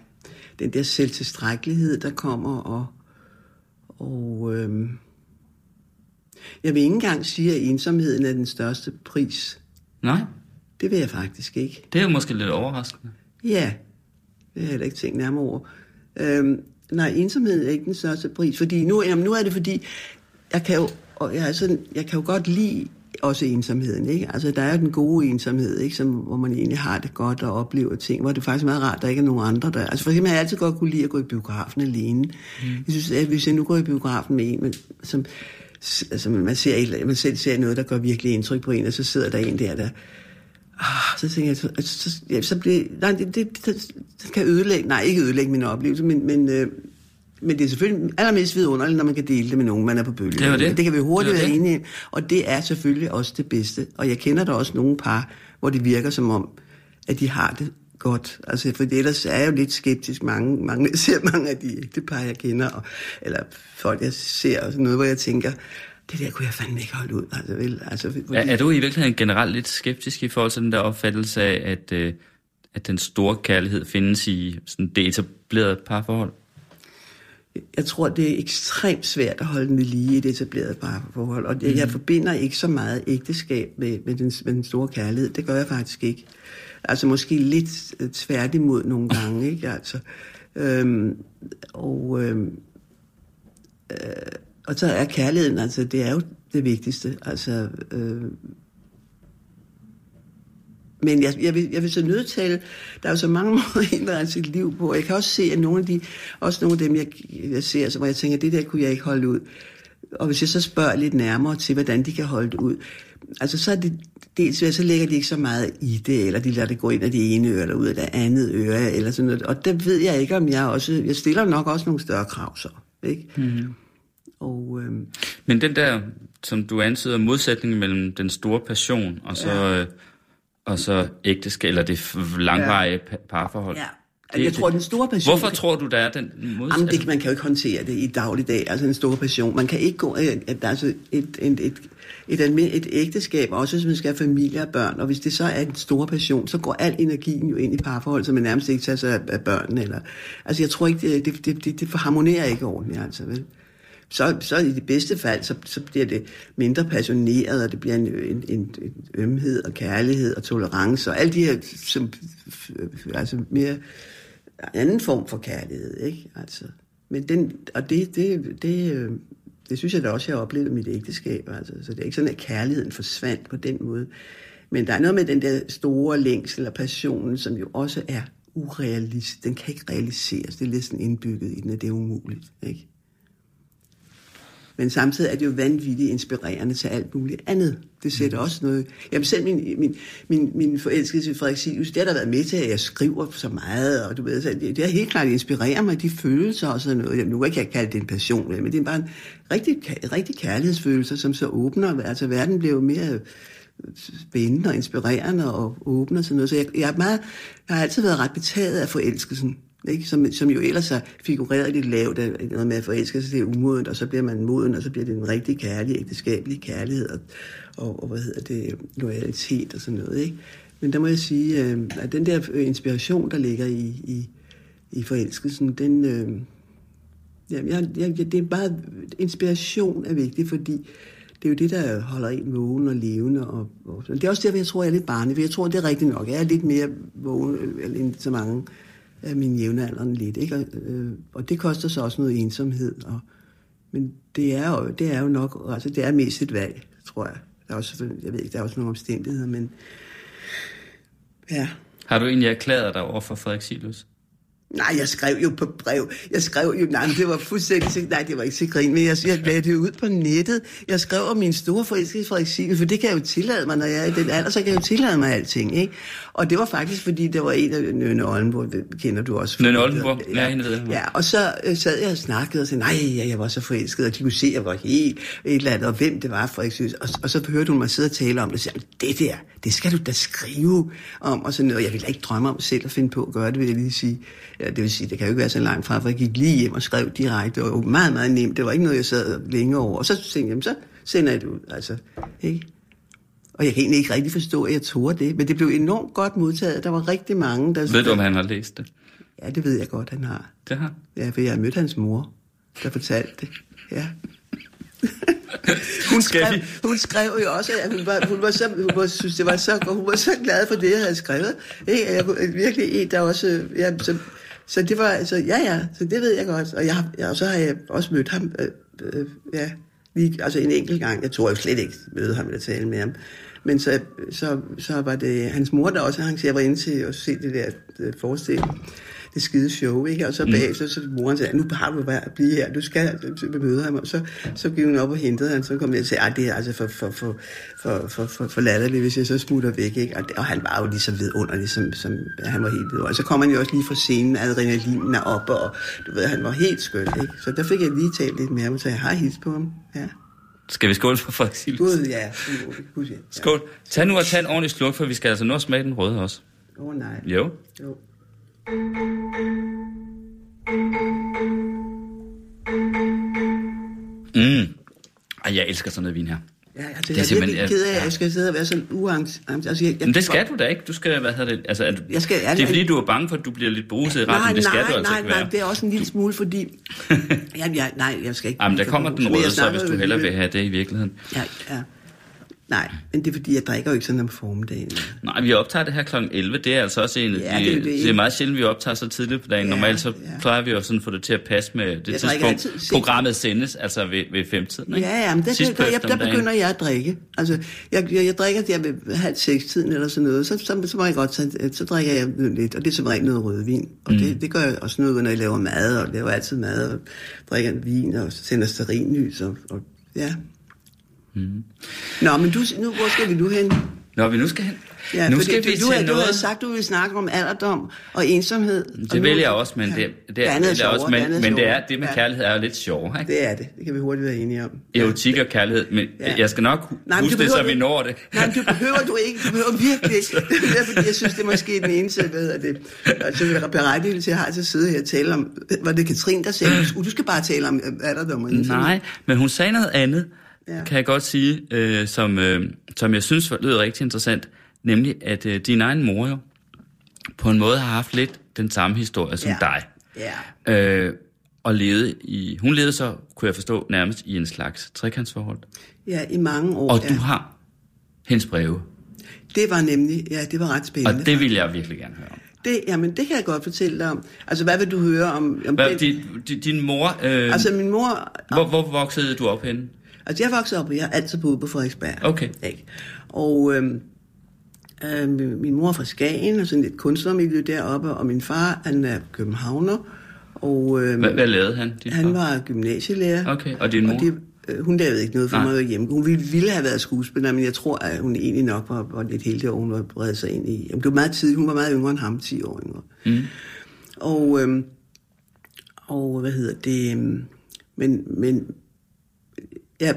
den der selvtilstrækkelighed, der kommer, og, og øhm, jeg vil ikke engang sige, at ensomheden er den største pris.
Nej,
Det vil jeg faktisk ikke.
det er jo måske lidt overraskende.
Ja, det har jeg heller ikke tænkt nærmere over. Øhm, nej, ensomhed er ikke den største pris, fordi nu, jamen, nu er det fordi, jeg kan jo, og jeg, er sådan, jeg kan jo godt lide også ensomheden, ikke? Altså, der er den gode ensomhed, ikke? Som, hvor man egentlig har det godt og oplever ting, hvor det er faktisk meget rart, at der ikke er nogen andre der. Altså, for eksempel har jeg altid godt kunne lide at gå i biografen alene. Mm. Jeg synes, at hvis jeg nu går i biografen med en, men, som, altså, man, ser, man selv ser noget, der gør virkelig indtryk på en, og så sidder der en der, der Ah, så tænker jeg, så, så, ja, så bliver, nej, det, det, det, det kan ødelægge, nej, ikke ødelægge min oplevelse, men, men, øh, men det er selvfølgelig allermest vidunderligt, når man kan dele det med nogen, man er på bølge.
Det, det.
det kan vi hurtigt være enige Og det er selvfølgelig også det bedste. Og jeg kender der også nogle par, hvor det virker som om, at de har det godt. Altså, for ellers er jeg jo lidt skeptisk. Mange, mange, jeg ser mange af de ægte par, jeg kender, og, eller folk, jeg ser, og sådan noget, hvor jeg tænker, det der kunne jeg fandme ikke holde ud. Altså, vel, altså, fordi...
er, er du i virkeligheden generelt lidt skeptisk i forhold til den der opfattelse af, at, øh, at den store kærlighed findes i sådan det etablerede parforhold?
Jeg tror, det er ekstremt svært at holde den ved lige i det etablerede parforhold. Og det, mm. jeg forbinder ikke så meget ægteskab med, med, den, med den store kærlighed. Det gør jeg faktisk ikke. Altså måske lidt øh, tværtimod nogle gange, ikke? Altså, øhm, og, øhm, øh, og så er kærligheden, altså det er jo det vigtigste. Altså, øh, men jeg, jeg, vil, jeg vil så nødtale, der er jo så mange måder at indrette sit liv på. Jeg kan også se, at nogle af de, også nogle af dem, jeg, jeg ser, så hvor jeg tænker, det der kunne jeg ikke holde ud. Og hvis jeg så spørger lidt nærmere til, hvordan de kan holde det ud, altså så er det dels så lægger de ikke så meget i det, eller de lader det gå ind af det ene øre, eller ud af det andet øre, eller sådan noget. Og det ved jeg ikke, om jeg også, jeg stiller nok også nogle større krav så, ikke? Mm-hmm.
Og, øh... Men den der, som du antyder, modsætningen mellem den store passion og så, ja. øh, og så ægteskab, eller det langvarige ja. parforhold. Ja.
Det, jeg tror, den store passion...
Hvorfor tror du, der er den
modsætning? Jamen, det, man kan jo ikke håndtere det i dagligdag, altså en stor passion. Man kan ikke gå... Øh, at der er altså et, et, et, et, et, et ægteskab, også hvis man skal have familie og børn, og hvis det så er en stor passion, så går al energien jo ind i parforhold, så man nærmest ikke tager sig af, af børnene. Eller, altså, jeg tror ikke, det, det, det, det harmonerer ikke ordentligt, altså, vel? Så, så i det bedste fald, så, så bliver det mindre passioneret, og det bliver en, en, en, en ømhed og kærlighed og tolerance, og alle de her, som, altså mere anden form for kærlighed, ikke? Altså, men den, og det, det, det, øh, det synes jeg da også, jeg har oplevet i mit ægteskab, altså, så det er ikke sådan, at kærligheden forsvandt på den måde. Men der er noget med den der store længsel og passionen, som jo også er urealistisk. Den kan ikke realiseres. Det er lidt sådan indbygget i den, at det er umuligt. Ikke? Men samtidig er det jo vanvittigt inspirerende til alt muligt andet. Det sætter mm. også noget... Jamen selv min, min, min, min forelskede til Frederik Silius, det har der været med til, at jeg skriver så meget, og du ved, så det, det har helt klart inspireret mig, de følelser og sådan noget. Jamen, nu kan jeg ikke kalde det en passion, men det er bare en rigtig, rigtig kærlighedsfølelse, som så åbner. Altså verden bliver jo mere spændende og inspirerende og åbner og sådan noget. Så jeg, jeg, er meget, jeg har altid været ret betaget af forelskelsen ikke? Som, som jo ellers har figureret lidt lavt, noget med at forelske sig, det er umodent, og så bliver man moden, og så bliver det en rigtig kærlig, ægteskabelig kærlighed, og, og, og hvad hedder det, loyalitet og sådan noget. Ikke? Men der må jeg sige, øh, at den der øh, inspiration, der ligger i, i, i forelskelsen, den, øh, ja, jeg, jeg, det er bare, inspiration er vigtig, fordi det er jo det, der holder en vågen og levende. Og, og det er også derfor, jeg tror, jeg er lidt barnlig, for jeg tror, det er rigtigt nok. Jeg er lidt mere vågen øh, end så mange af min jævnaldrende lidt. Ikke? Og, øh, og det koster så også noget ensomhed. Og, men det er, jo, det er jo nok, altså det er mest et valg, tror jeg. Der er også, jeg ved ikke, der er også nogle omstændigheder, men ja.
Har du egentlig erklæret dig over for Frederik Silus?
Nej, jeg skrev jo på brev. Jeg skrev jo, nej, det var fuldstændig, nej, det var ikke så grin, men jeg, jeg lagde det ud på nettet. Jeg skrev om min store forelskelse Frederik Siegel, for det kan jeg jo tillade mig, når jeg er i den alder, så kan jeg jo tillade mig alting, ikke? Og det var faktisk, fordi der var en af Nøne Oldenborg, kender du også.
Nøne Oldenborg, ja, hende ved jeg.
Ja, og så øh, sad jeg og snakkede og sagde, nej, ja, jeg var så forelsket, og de kunne se, at jeg var helt et eller andet, og hvem det var, Frederik. Og, og så hørte hun mig sidde og tale om det, og sagde, det der, det skal du da skrive om, og sådan noget. Jeg ville ikke drømme om selv at finde på at gøre det, vil jeg lige sige. Ja, det vil sige, det kan jo ikke være så langt fra, for jeg gik lige hjem og skrev direkte. Det var jo meget, meget nemt. Det var ikke noget, jeg sad længe over. Og så tænkte jeg, så sender jeg det ud. Altså, ikke? Og jeg kan egentlig ikke rigtig forstå, at jeg tog det. Men det blev enormt godt modtaget. Der var rigtig mange, der...
Ved du, om han har læst det?
Ja, det ved jeg godt, han har.
Det har?
Ja, for jeg har mødt hans mor, der fortalte det. Ja. hun, skrev, hun skrev jo også, at hun var, hun var så, hun var, synes, det var så, hun var så glad for det, jeg havde skrevet. Ikke? Jeg, virkelig en, der også, ja, så, så det var, altså, ja, ja, så det ved jeg godt. Og, jeg, ja, og så har jeg også mødt ham, øh, øh, ja, lige, altså en enkelt gang, jeg tror jo slet ikke møde ham eller tale med ham. Men så, så, så var det hans mor, der også arrangerede, jeg var inde til at se det der øh, forestilling det skide show, ikke? Og så bag, så, så moren sagde, nu har du bare at blive her, du skal møde ham. Og så, så gik hun op og hentede han, så kom jeg og sagde, det er altså for, for, for, for, for, for, for latterligt, hvis jeg så smutter væk, ikke? Og, og han var jo lige så vidunderlig, som, som han var helt vidunderlig. Og så kom han jo også lige fra scenen, adrenalinen er op, og du ved, han var helt skøn, ikke? Så der fik jeg lige talt lidt mere, så jeg har hils på ham, ja.
Skal vi skåle for Frederik
Gud, ja. Gud, ja.
Skål. Tag nu og tag en ordentlig sluk, for vi skal altså nå at smage den røde også.
Åh oh, nej.
Jo.
Jo.
Mm. Ej, jeg elsker sådan noget vin her.
Ja, altså,
Det er
jeg er virkelig ked af, at jeg skal sidde og være sådan uangst. Altså, jeg, jeg,
Men det skal du da ikke. Du skal, hvad hedder det? Altså, er du,
Jeg skal-
det er fordi, du er bange for, at du bliver lidt bruset i retten.
Nej,
det skal
nej,
du altså
nej,
ikke
nej,
være.
det er også en lille smule, fordi... ja, ja, nej, jeg skal ikke...
Jamen, der kommer den
jeg
røde, så hvis du hellere vil have det i virkeligheden.
Ja, ja. Nej, men det er fordi, jeg drikker jo ikke sådan om formiddagen.
Nej, vi optager det her kl. 11. Det er altså også en
Ja,
de...
det er det.
det er meget sjældent, vi optager så tidligt på dagen.
Ja,
Normalt så
ja.
plejer vi jo sådan at få det til at passe med det
Jeg
tidspunkt,
altid
programmet sendes, altså ved, ved femtiden. Ikke?
Ja, ja, men der,
Sidst
der,
på
der, jeg, der begynder jeg at drikke. Altså, jeg, jeg, jeg drikker der ved halv seks tiden eller sådan noget, så, så, så må jeg godt tage, så drikker jeg lidt, og det er som regel noget rødvin. Og mm. det, det gør jeg også noget, når jeg laver mad, og laver altid mad, og drikker en vin, og sender stearinlys, og, og ja. Mm. Nå, men du, nu, hvor skal vi nu hen?
Nå, vi nu skal hen.
Ja,
nu skal
du,
vi
du, havde- du
noget...
havde sagt, du ville snakke om alderdom og ensomhed. og
Det
nu-
vil jeg også, men det, det,
det
er,
er
det er også, men,
det
men det er det med
Ja.
kærlighed er jo lidt sjovere, ikke?
Det er det. Det kan vi hurtigt være enige om.
Erotik og kærlighed, men
Ja.
jeg skal nok
Nej,
huske
du
det, så vi når det.
Nej, men det behøver du ikke. Du behøver virkelig ikke. Det er fordi, jeg synes, det er måske den eneste, hvad hedder det, altså berettigelse, jeg har til at sidde her og tale om, var det Katrin, der sagde, du, du skal bare tale om øh, alderdom og ensomhed.
Nej, men hun sagde noget andet,
Ja.
kan jeg godt sige, øh, som, øh, som jeg synes lød rigtig interessant, nemlig at øh, din egen mor jo på en måde har haft lidt den samme historie som
Ja.
dig.
Ja.
Øh, og levede i, hun levede så, kunne jeg forstå, nærmest i en slags trekantsforhold.
ja, i mange år.
Og
ja.
du har hendes breve,
Det var nemlig, ja, det var ret spændende.
og det vil jeg virkelig gerne høre om.
det, jamen, det kan jeg godt fortælle dig om. Altså, hvad vil du høre om, om
Hvad,
den?
din, din, mor, øh,
Altså, min mor...
hvor, hvor voksede du op henne?
Altså, jeg voksede op, og jeg har altid boet på Frederiksberg.
Okay.
Ikke? Og øhm, øh, min mor er fra Skagen, og sådan et kunstnermiljø deroppe, og min far, han er københavner, og øhm,
Hvad, hvad lavede han?
Han
far?
var gymnasielærer.
Okay, og din mor?
Og det, øh, hun lavede ikke noget for
Nej.
mig hjemme. Hun ville, ville have været skuespiller, men jeg tror, at hun egentlig nok var, var lidt heldig, at hun var bredt sig ind i. Jamen, det var meget tidligt. Hun var meget yngre end ham, 10 år yngre.
Mm.
Og, øhm, og hvad hedder det? øhm, Men, men, ja,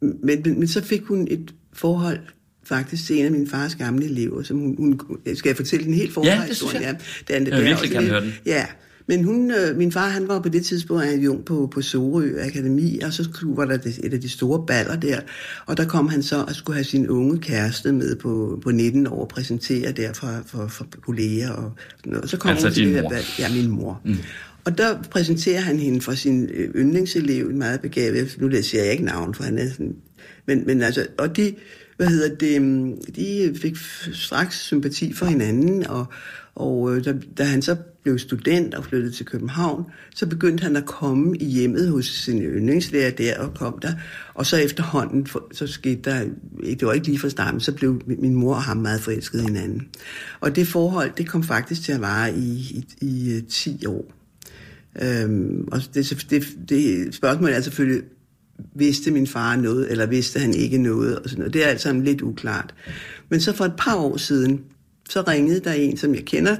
men, men, men så fik hun et forhold faktisk til en af min fars gamle elever, som hun, hun skal jeg fortælle den helt forfra?
Ja, det synes jeg.
Ja, det er, det
Jeg vil virkelig gerne høre den.
Ja, men hun, øh, min far, han var på det tidspunkt adjunkt på, på Sorø Akademi, og så var der det, et af de store baller der, og der kom han så og skulle have sin unge kæreste med på, på 19 år og præsentere der for, for, for kolleger og sådan noget. Og så kom
Altså
hun til det
mor?
Der, ja, min mor. Mm. Og der præsenterer han hende for sin øh, yndlingselev, en meget begavet, nu siger jeg ikke navn, for han er sådan, men, men altså, og de, hvad hedder det, mm, de fik straks sympati for hinanden, og, og øh, da, da han så blev student og flyttede til København, så begyndte han at komme i hjemmet hos sin yndlingslærer der, og kom der, og så efterhånden, så skete der, det var ikke lige fra starten, så blev min mor og ham meget forelskede i hinanden. Og det forhold, det kom faktisk til at vare i, i, i øh, 10 år. Øhm, og det, det, det spørgsmålet er selvfølgelig, vidste min far noget, eller vidste han ikke noget, og sådan noget. Det er altså lidt uklart. Men så for et par år siden, så ringede der en, som jeg kender,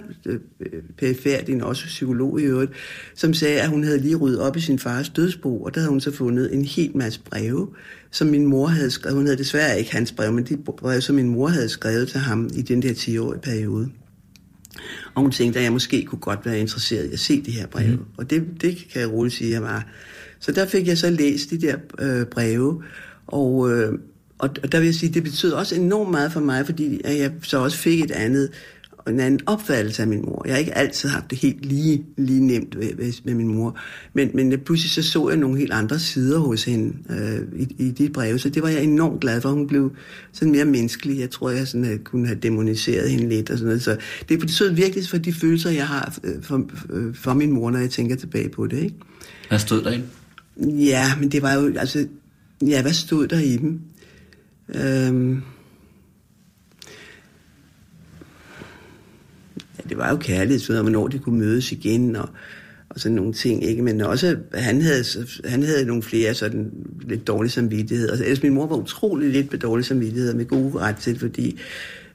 øh, en også psykolog i øvrigt, som sagde, at hun havde lige ryddet op i sin fars dødsbo, og der havde hun så fundet en helt masse breve, som min mor havde skrevet. Hun havde desværre ikke hans breve, men de breve, som min mor havde skrevet til ham i den der 10-årige periode. Og hun tænkte, at jeg måske kunne godt være interesseret i at se det her brev. Mm. Og det, det kan jeg roligt sige, at jeg var. Så der fik jeg så læst de der øh, breve, og, øh, og, og der vil jeg sige, det betød også enormt meget for mig, fordi at jeg så også fik et andet, en anden opfattelse af min mor. Jeg har ikke altid haft det helt lige, lige nemt med, med, med min mor, men, men pludselig så så jeg nogle helt andre sider hos hende øh, i, i de breve, så det var jeg enormt glad for. Hun blev sådan mere menneskelig. Jeg tror, jeg sådan, øh, kunne have demoniseret hende lidt og sådan noget. Så det betød virkelig for de følelser, jeg har øh, for, øh, for min mor, når jeg tænker tilbage på det. Ikke?
Hvad stod der ind?
Ja, men det var jo, altså, Ja, hvad stod der i dem? Øhm, det var jo kærlighed, hvornår de kunne mødes igen, og, og sådan nogle ting, ikke? Men også, han havde, han havde nogle flere sådan lidt dårlige samvittigheder. Altså, ellers min mor var utrolig lidt med dårlig samvittigheder, med gode ret til, fordi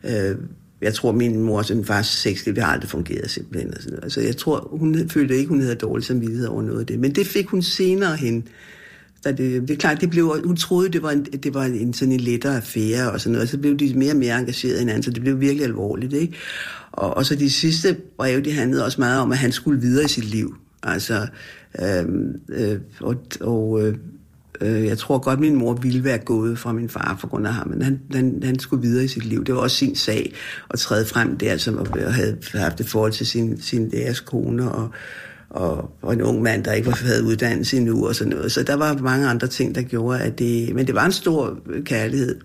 øh, jeg tror, min mor og min fars sexliv, det har aldrig fungeret simpelthen. Og sådan Altså, jeg tror, hun følte ikke, hun havde dårlig samvittighed over noget af det. Men det fik hun senere hen. Så det, det er klart, det blev, hun troede, det var, en, det var en, sådan en lettere affære og sådan noget, og så blev de mere og mere engageret i hinanden, så det blev virkelig alvorligt, ikke? Og, og så de sidste breve, de handlede også meget om, at han skulle videre i sit liv. Altså, øhm, øh, og, og øh, øh, jeg tror godt, min mor ville være gået fra min far for grund af ham, men han, han, han skulle videre i sit liv. Det var også sin sag at træde frem der, som havde haft et forhold til sin, sin deres kone og, og, og en ung mand, der ikke havde uddannelse endnu og sådan noget. Så der var mange andre ting, der gjorde, at det... Men det var en stor kærlighed.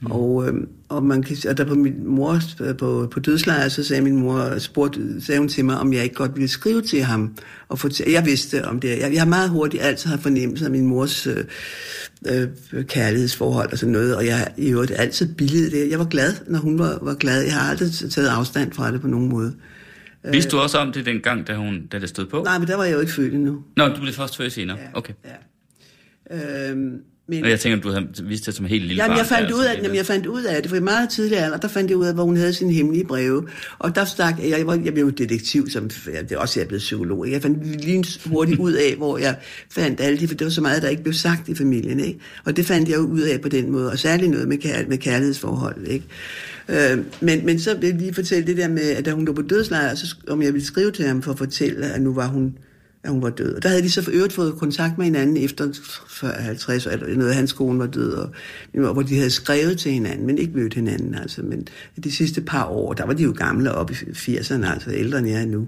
Mm. Og, øh, og, man kan, og der på min mor på, på dødslejr, så sagde min mor, spurgte, sagde hun til mig, om jeg ikke godt ville skrive til ham. Og fortælle, jeg vidste om det. Jeg, jeg har meget hurtigt altid har fornemmelse af min mors øh, øh, kærlighedsforhold og sådan noget, og jeg i øvrigt altid billigede det. Jeg var glad, når hun var, var glad. Jeg har aldrig taget afstand fra det på nogen måde.
Vidste du også om det dengang, da, hun, da det stod på?
Nej, men der var jeg jo ikke født endnu.
Nå, du blev først født senere.
Ja,
Okay.
Ja. Øhm, men,
Og jeg tænker, du havde vist det som helt lille
Jamen,
barn.
jeg fandt, ud af,
det-
jamen, jeg fandt ud af det, for i meget tidlig alder, der fandt jeg ud af, hvor hun havde sine hemmelige breve. Og der stak, jeg, jeg, var, jeg blev jo detektiv, som, det er også jeg blevet psykolog. Jeg fandt lige hurtigt ud af, hvor jeg fandt alle de, for det var så meget, der ikke blev sagt i familien. Ikke? Og det fandt jeg jo ud af på den måde, og særligt noget med, kær, med kærlighedsforhold. Ikke? Øh, men, men så vil jeg lige fortælle det der med, at da hun lå på dødslejr, så, om jeg ville skrive til ham for at fortælle, at nu var hun at hun var død. Og der havde de så for øvrigt fået kontakt med hinanden efter 50 eller noget, hans kone var død, og, hvor de havde skrevet til hinanden, men ikke mødt hinanden. Altså. Men de sidste par år, der var de jo gamle op i 80'erne, altså ældre end jeg er nu.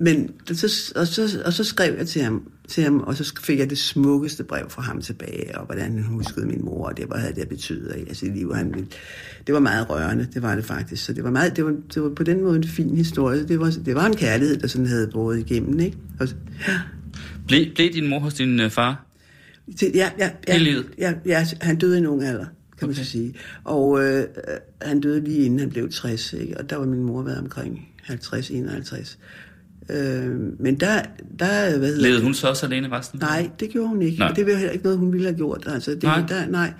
Men så, og, så, og så skrev jeg til ham, til ham, og så fik jeg det smukkeste brev fra ham tilbage, og hvordan han huskede min mor, og det, hvad havde det betydet af sit liv. Han, ville- det var meget rørende, det var det faktisk. Så det var, meget, det var, det var på den måde en fin historie. Det var, det var en kærlighed, der sådan havde båret igennem, ikke? Og, ja.
Blev, blev din mor hos din øh, far?
Til, ja, ja, ja,
Hele livet?
ja, ja, han døde i en ung alder, kan man
Okay.
så sige. Og øh, han døde lige inden han blev 60, ikke? og der var min mor været omkring 50-51. Øh, men der, der, hvad hedder
Levede
det?
hun så også alene resten?
Nej, det gjorde hun ikke.
Nej.
Og det var heller ikke noget, hun ville have gjort. Altså, det,
Nej.
Der, nej.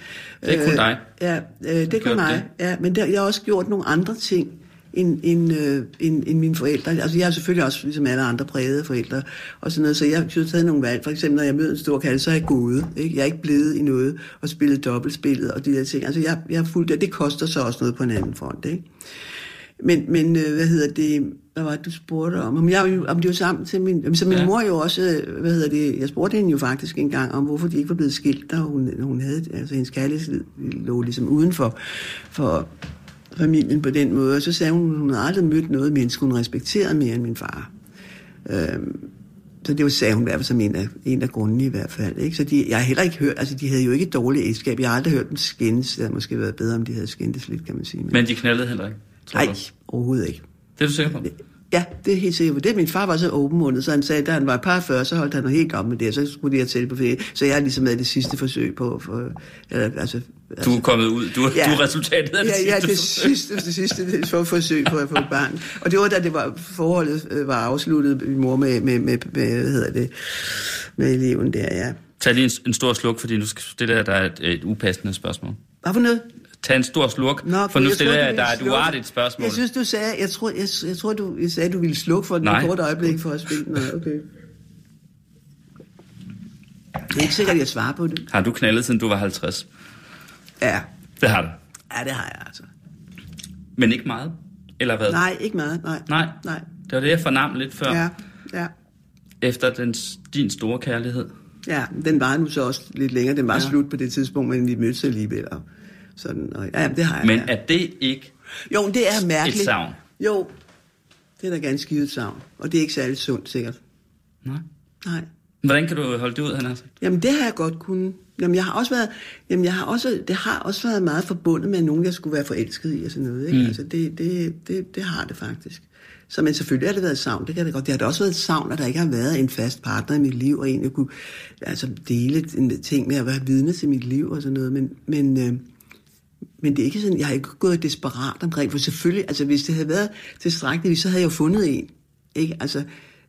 Det er kun dig.
Ja, øh, det kun mig. Ja, men der, jeg har også gjort nogle andre ting end, end, øh, end, end mine forældre. Altså, jeg er selvfølgelig også, ligesom alle andre, prægede forældre og sådan noget, så jeg har taget nogle valg. For eksempel, når jeg møder en stor kalde, så er jeg gået. Ikke? Jeg er ikke blevet i noget og spillet dobbeltspillet og de der ting. Altså, jeg, jeg har fulgt det. Det koster så også noget på en anden front, ikke? Men, men øh, hvad hedder det, hvad var det, du spurgte om? Om, jeg, om det var sammen til min, så min
Ja.
mor jo også, hvad hedder det, jeg spurgte hende jo faktisk en gang om, hvorfor de ikke var blevet skilt, da hun, hun havde, altså hendes kærlighedsliv lå ligesom uden for, for familien på den måde. Og så sagde hun, hun havde aldrig mødt noget menneske, hun respekterede mere end min far. Øhm, så det var, sagde hun i hvert fald som en af, en af grundene i hvert fald. Ikke? Så de, jeg har heller ikke hørt, altså de havde jo ikke et dårligt ægteskab. Jeg har aldrig hørt dem skændes. Det havde måske været bedre, om de havde skændtes lidt, kan man sige. Men,
Men de knaldede heller ikke?
Nej, overhovedet ikke.
Det er du sikker på?
Ja, det er helt sikkert. Det min far var så åbenmundet, så han sagde, da han var et par 40, så holdt han noget helt med det, og så skulle de have til på ferie. Så jeg har ligesom været det sidste forsøg på, for, eller, altså,
Du er kommet ud. Du,
Ja.
du er resultatet af det
ja, ja,
sidste
det
forsøg.
sidste, det sidste for forsøg på at få et barn. Og det var da det var, forholdet øh, var afsluttet, min mor med, med, med, med, hvad hedder det, med eleven der, ja.
Tag lige en, en stor sluk, fordi nu skal, det der, der er et, et upassende spørgsmål.
Hvad for noget?
Tag en stor sluk,
Nå,
for nu
jeg
stiller
troede,
jeg, er
ville
et uartigt spørgsmål.
Jeg synes, du sagde, jeg tror, jeg, jeg tror du jeg sagde, du ville slukke for den
Nej.
et kort øjeblik for at spille den. Okay. Det er ikke sikkert, at jeg svarer på det.
Har du knaldet, siden du var 50?
Ja,
Det har du.
ja det har jeg altså.
Men ikke meget? Eller hvad?
Nej, ikke meget, nej.
Nej.
Nej.
Det var det, jeg fornam lidt før.
Ja, ja.
Efter den, din store kærlighed.
Ja, den var nu så også lidt længere. Den var
Ja.
ja. slut på det tidspunkt, men vi mødtes alligevel. Og sådan, og, ja, det har jeg.
Men er det ikke...
Jo, det er mærkeligt.
Et savn?
Jo, det er da ganske givet et savn. Og det er ikke særlig sundt, sikkert.
Nej.
Nej.
Hvordan kan du holde det ud, han har sagt?
Jamen, det har jeg godt kunnet. Jamen, jeg har også været, jamen, jeg har også, det har også været meget forbundet med nogen, jeg skulle være forelsket i og sådan noget. Ikke?
Mm.
Altså, det, det, det, det har det faktisk. Så men selvfølgelig har det været et savn, det kan det godt. Det har da også været et savn, at der ikke har været en fast partner i mit liv, og en, jeg kunne altså, dele en ting med at være vidne til mit liv og sådan noget. Men, men, øh, men det er ikke sådan, jeg har ikke gået desperat omkring, for selvfølgelig, altså hvis det havde været tilstrækkeligt, så havde jeg jo fundet en. Ikke? Altså,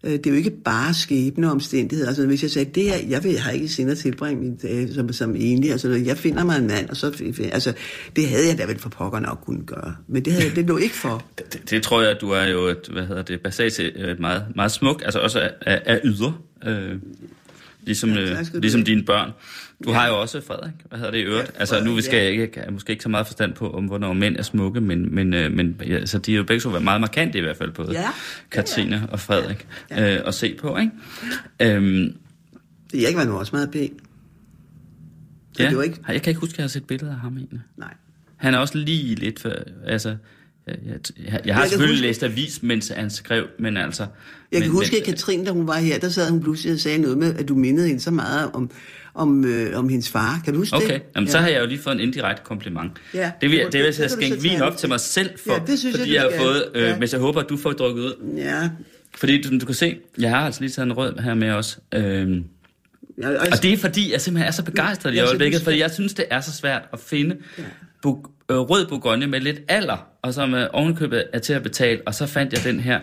øh, det er jo ikke bare skæbne og omstændigheder. Altså, hvis jeg sagde, det her, jeg, vil, jeg har ikke senere tilbringe min dag som, som enlig, altså, jeg finder mig en mand, og så, altså, det havde jeg da vel for pokker nok kunne gøre. Men det, havde, det lå ikke for.
Det, det, tror jeg, du er jo et, hvad hedder det, basalt et meget, meget smuk, altså også af, af, af yder, øh, ligesom,
Ja,
ja,
tak
øh, ligesom dine børn. Du har jo også Frederik, hvad hedder det i øvrigt?
Ja,
altså nu vi skal
ja.
ikke, jeg måske ikke så meget forstand på, om hvornår mænd er smukke, men, men, øh, men ja, så de er jo begge to været meget markante i hvert fald, både
Ja.
Katrine og Frederik, øh, at se på, ikke? Øhm,
Det er ikke, var nu også meget pæn. Så
ja,
det var ikke...
jeg kan ikke huske, at jeg har set billeder af ham egentlig.
Nej.
Han er også lige lidt for, altså, jeg, jeg, jeg, jeg har
kan
selvfølgelig
huske-
læst avis, mens han skrev, men altså...
Jeg kan
men,
huske, at Katrine, da hun var her, der sad hun pludselig og sagde noget med, at du mindede hende så meget om, om, øh, om hendes far. Kan du huske det?
Okay, Jamen, ja. så har jeg jo lige fået en indirekte kompliment.
Ja.
Det vil, jeg-
Det
det vil jeg
kan
skænke vin op til mig selv for,
Ja, det synes
fordi
jeg,
jeg, har fået, øh,
Ja.
hvis jeg håber, at du får drukket ud.
Ja.
Fordi du, du kan se, jeg har altså lige taget en rød her med os. Øhm,
ja og,
det er fordi, jeg simpelthen er så begejstret i
Ja,
øjeblikket, fordi jeg synes, det er så svært at finde bu- øh, rød bourgogne med lidt alder, og som øh, ovenkøbet er til at betale, og så fandt jeg den her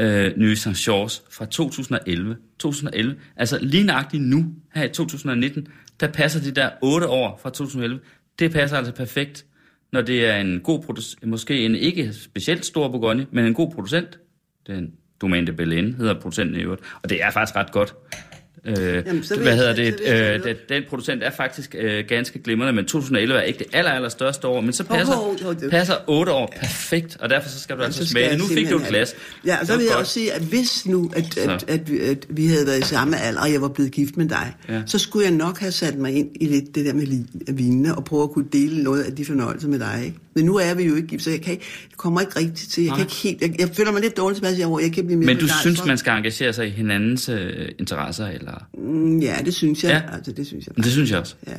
øh, nye Saint fra 2011. 2011, altså lige nøjagtigt nu, her i 2019, der passer de der 8 år fra 2011, det passer altså perfekt, når det er en god producent, måske en ikke specielt stor bourgogne, men en god producent. Den Domaine de Belen, hedder producenten i øvrigt, og det er faktisk ret godt. Øh,
Jamen, så
hvad hedder
så
det?
tage
Øh, den, den producent er faktisk øh, ganske glimrende, men 2011 er ikke det aller, aller største år, men så passer,
hov, hov, det-
passer 8 år perfekt, og derfor så skal du altså
så
smage Nu fik du et glas.
Ja, og så vil jeg også sige, at hvis nu, at,
Så.
at, at, vi- at vi havde været i samme alder, og jeg var blevet gift med dig,
Ja.
så skulle jeg nok have sat mig ind i lidt det der med vinene, og prøve at kunne dele noget af de fornøjelser med dig. Ikke? Men nu er vi jo ikke gift, så jeg, kan ikke, jeg kommer ikke rigtigt til. Jeg, kan ikke helt, jeg, jeg føler mig lidt dårligt tilbage, hvor jeg kan blive mere
Men du
begejstret.
synes, man skal engagere sig i hinandens øh, interesser, eller?
Mm, Ja, det synes jeg.
Ja.
Altså, det synes jeg.
Men det synes jeg også.
Ja,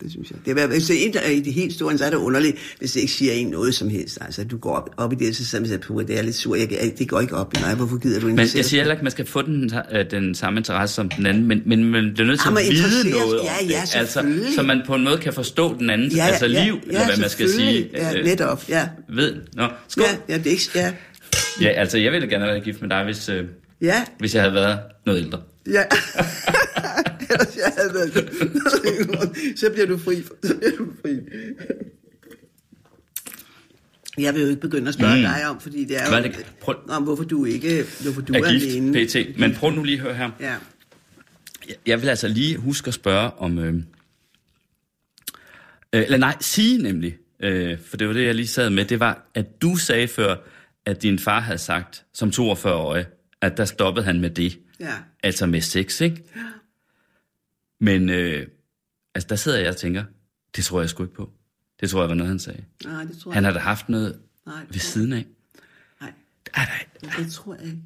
det synes jeg. Det er, en, i det helt store, så er det underligt, hvis det ikke siger en noget som helst. Altså, du går op, op i det, så siger man, puh, det er lidt sur. Jeg, det går ikke op i mig. Hvorfor gider du
Men
interessere
jeg siger heller ikke, at man skal få den, øh, den samme interesse som den anden, men, men man bliver nødt til
Ah, man
at vide noget
ja, ja,
det. Altså, så man på en måde kan forstå den andens
Ja, ja,
altså
ja,
liv,
ja,
eller hvad man skal sige.
Ja, netop, ja.
Ved, nå, skål.
Ja, ja, det er ikke... Ja,
Ja, altså, jeg ville gerne have været gift med dig, hvis, øh,
ja,
hvis jeg havde været noget ældre.
ja. Ellers jeg havde været... så bliver du fri. Så bliver du fri. Jeg vil jo ikke begynde at spørge
Mm.
dig om, fordi det er jo...
det? Prøv-
Om hvorfor du ikke... Hvorfor du
er
er,
gift,
alene.
pt. Men prøv nu lige at høre her.
Ja.
Jeg- Jeg vil altså lige huske at spørge om... Øh, øh, eller nej, sige nemlig, øh, for det var det, jeg lige sad med, det var, at du sagde før, at din far havde sagt, som 42-årig, at der stoppede han med det.
Ja.
Altså med sex, ikke? Men øh, altså, der sidder jeg og tænker, det tror jeg sgu ikke på. Det tror jeg var noget, han sagde.
Nej, det tror
Han
jeg
har da haft noget
Nej,
ved siden af.
Nej,
Er der,
det tror jeg ikke.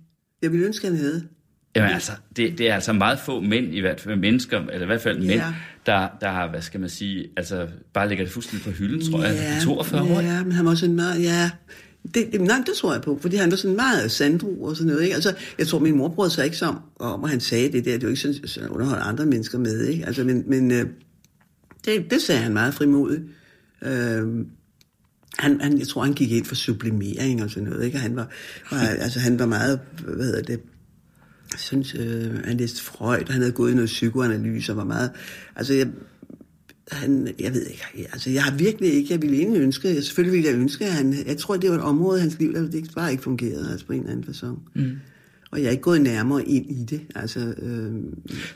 Jeg ville ønske, han havde.
Jamen altså, det, det er altså meget få mænd, i hvert fald mennesker, eller i hvert fald mænd,
Ja.
der, der har, hvad skal man sige, altså bare lægger det fuldstændig på hylden, tror jeg. 42 år.
Ja, men han var sådan meget, ja... Det, nej, det tror jeg på, fordi han var sådan meget sandro og sådan noget. Ikke? Altså, jeg tror, min mor brød sig ikke så om, og han sagde det der. Det er jo ikke sådan, at underholde andre mennesker med. Ikke? Altså, men men øh, det, det sagde han meget frimodigt. Øh, han, han, jeg tror, han gik ind for sublimering og sådan noget. Ikke? Han var, var, altså, han var meget, hvad hedder det, jeg synes, øh, han læste Freud, og han havde gået i noget psykoanalyse og var meget... Altså, jeg, han, jeg ved ikke, altså jeg har virkelig ikke, jeg ville egentlig ønske, jeg, selvfølgelig ville jeg ønske, at han, jeg tror, det var et område i hans liv, der det ikke, bare ikke fungerede, altså på en eller anden façon. Mm. Og jeg er ikke gået nærmere ind i det, altså, øh,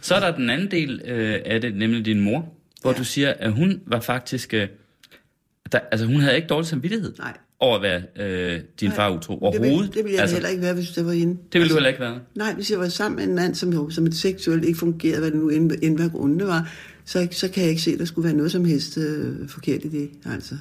Så er der den anden del øh, af det, nemlig din mor, hvor ja. du siger, at hun var faktisk... Øh, der, altså hun havde ikke dårlig samvittighed
Nej.
over at være øh, din far utro
det
overhovedet.
ville, det ville jeg
altså,
heller ikke være, hvis det var hende.
Det ville du heller ikke være.
Nej, hvis jeg var sammen med en mand, som, som et seksuelt ikke fungerede, hvad det nu end, end hvad grunde var, så, så kan jeg ikke se, at der skulle være noget som helst øh, forkert i det, altså.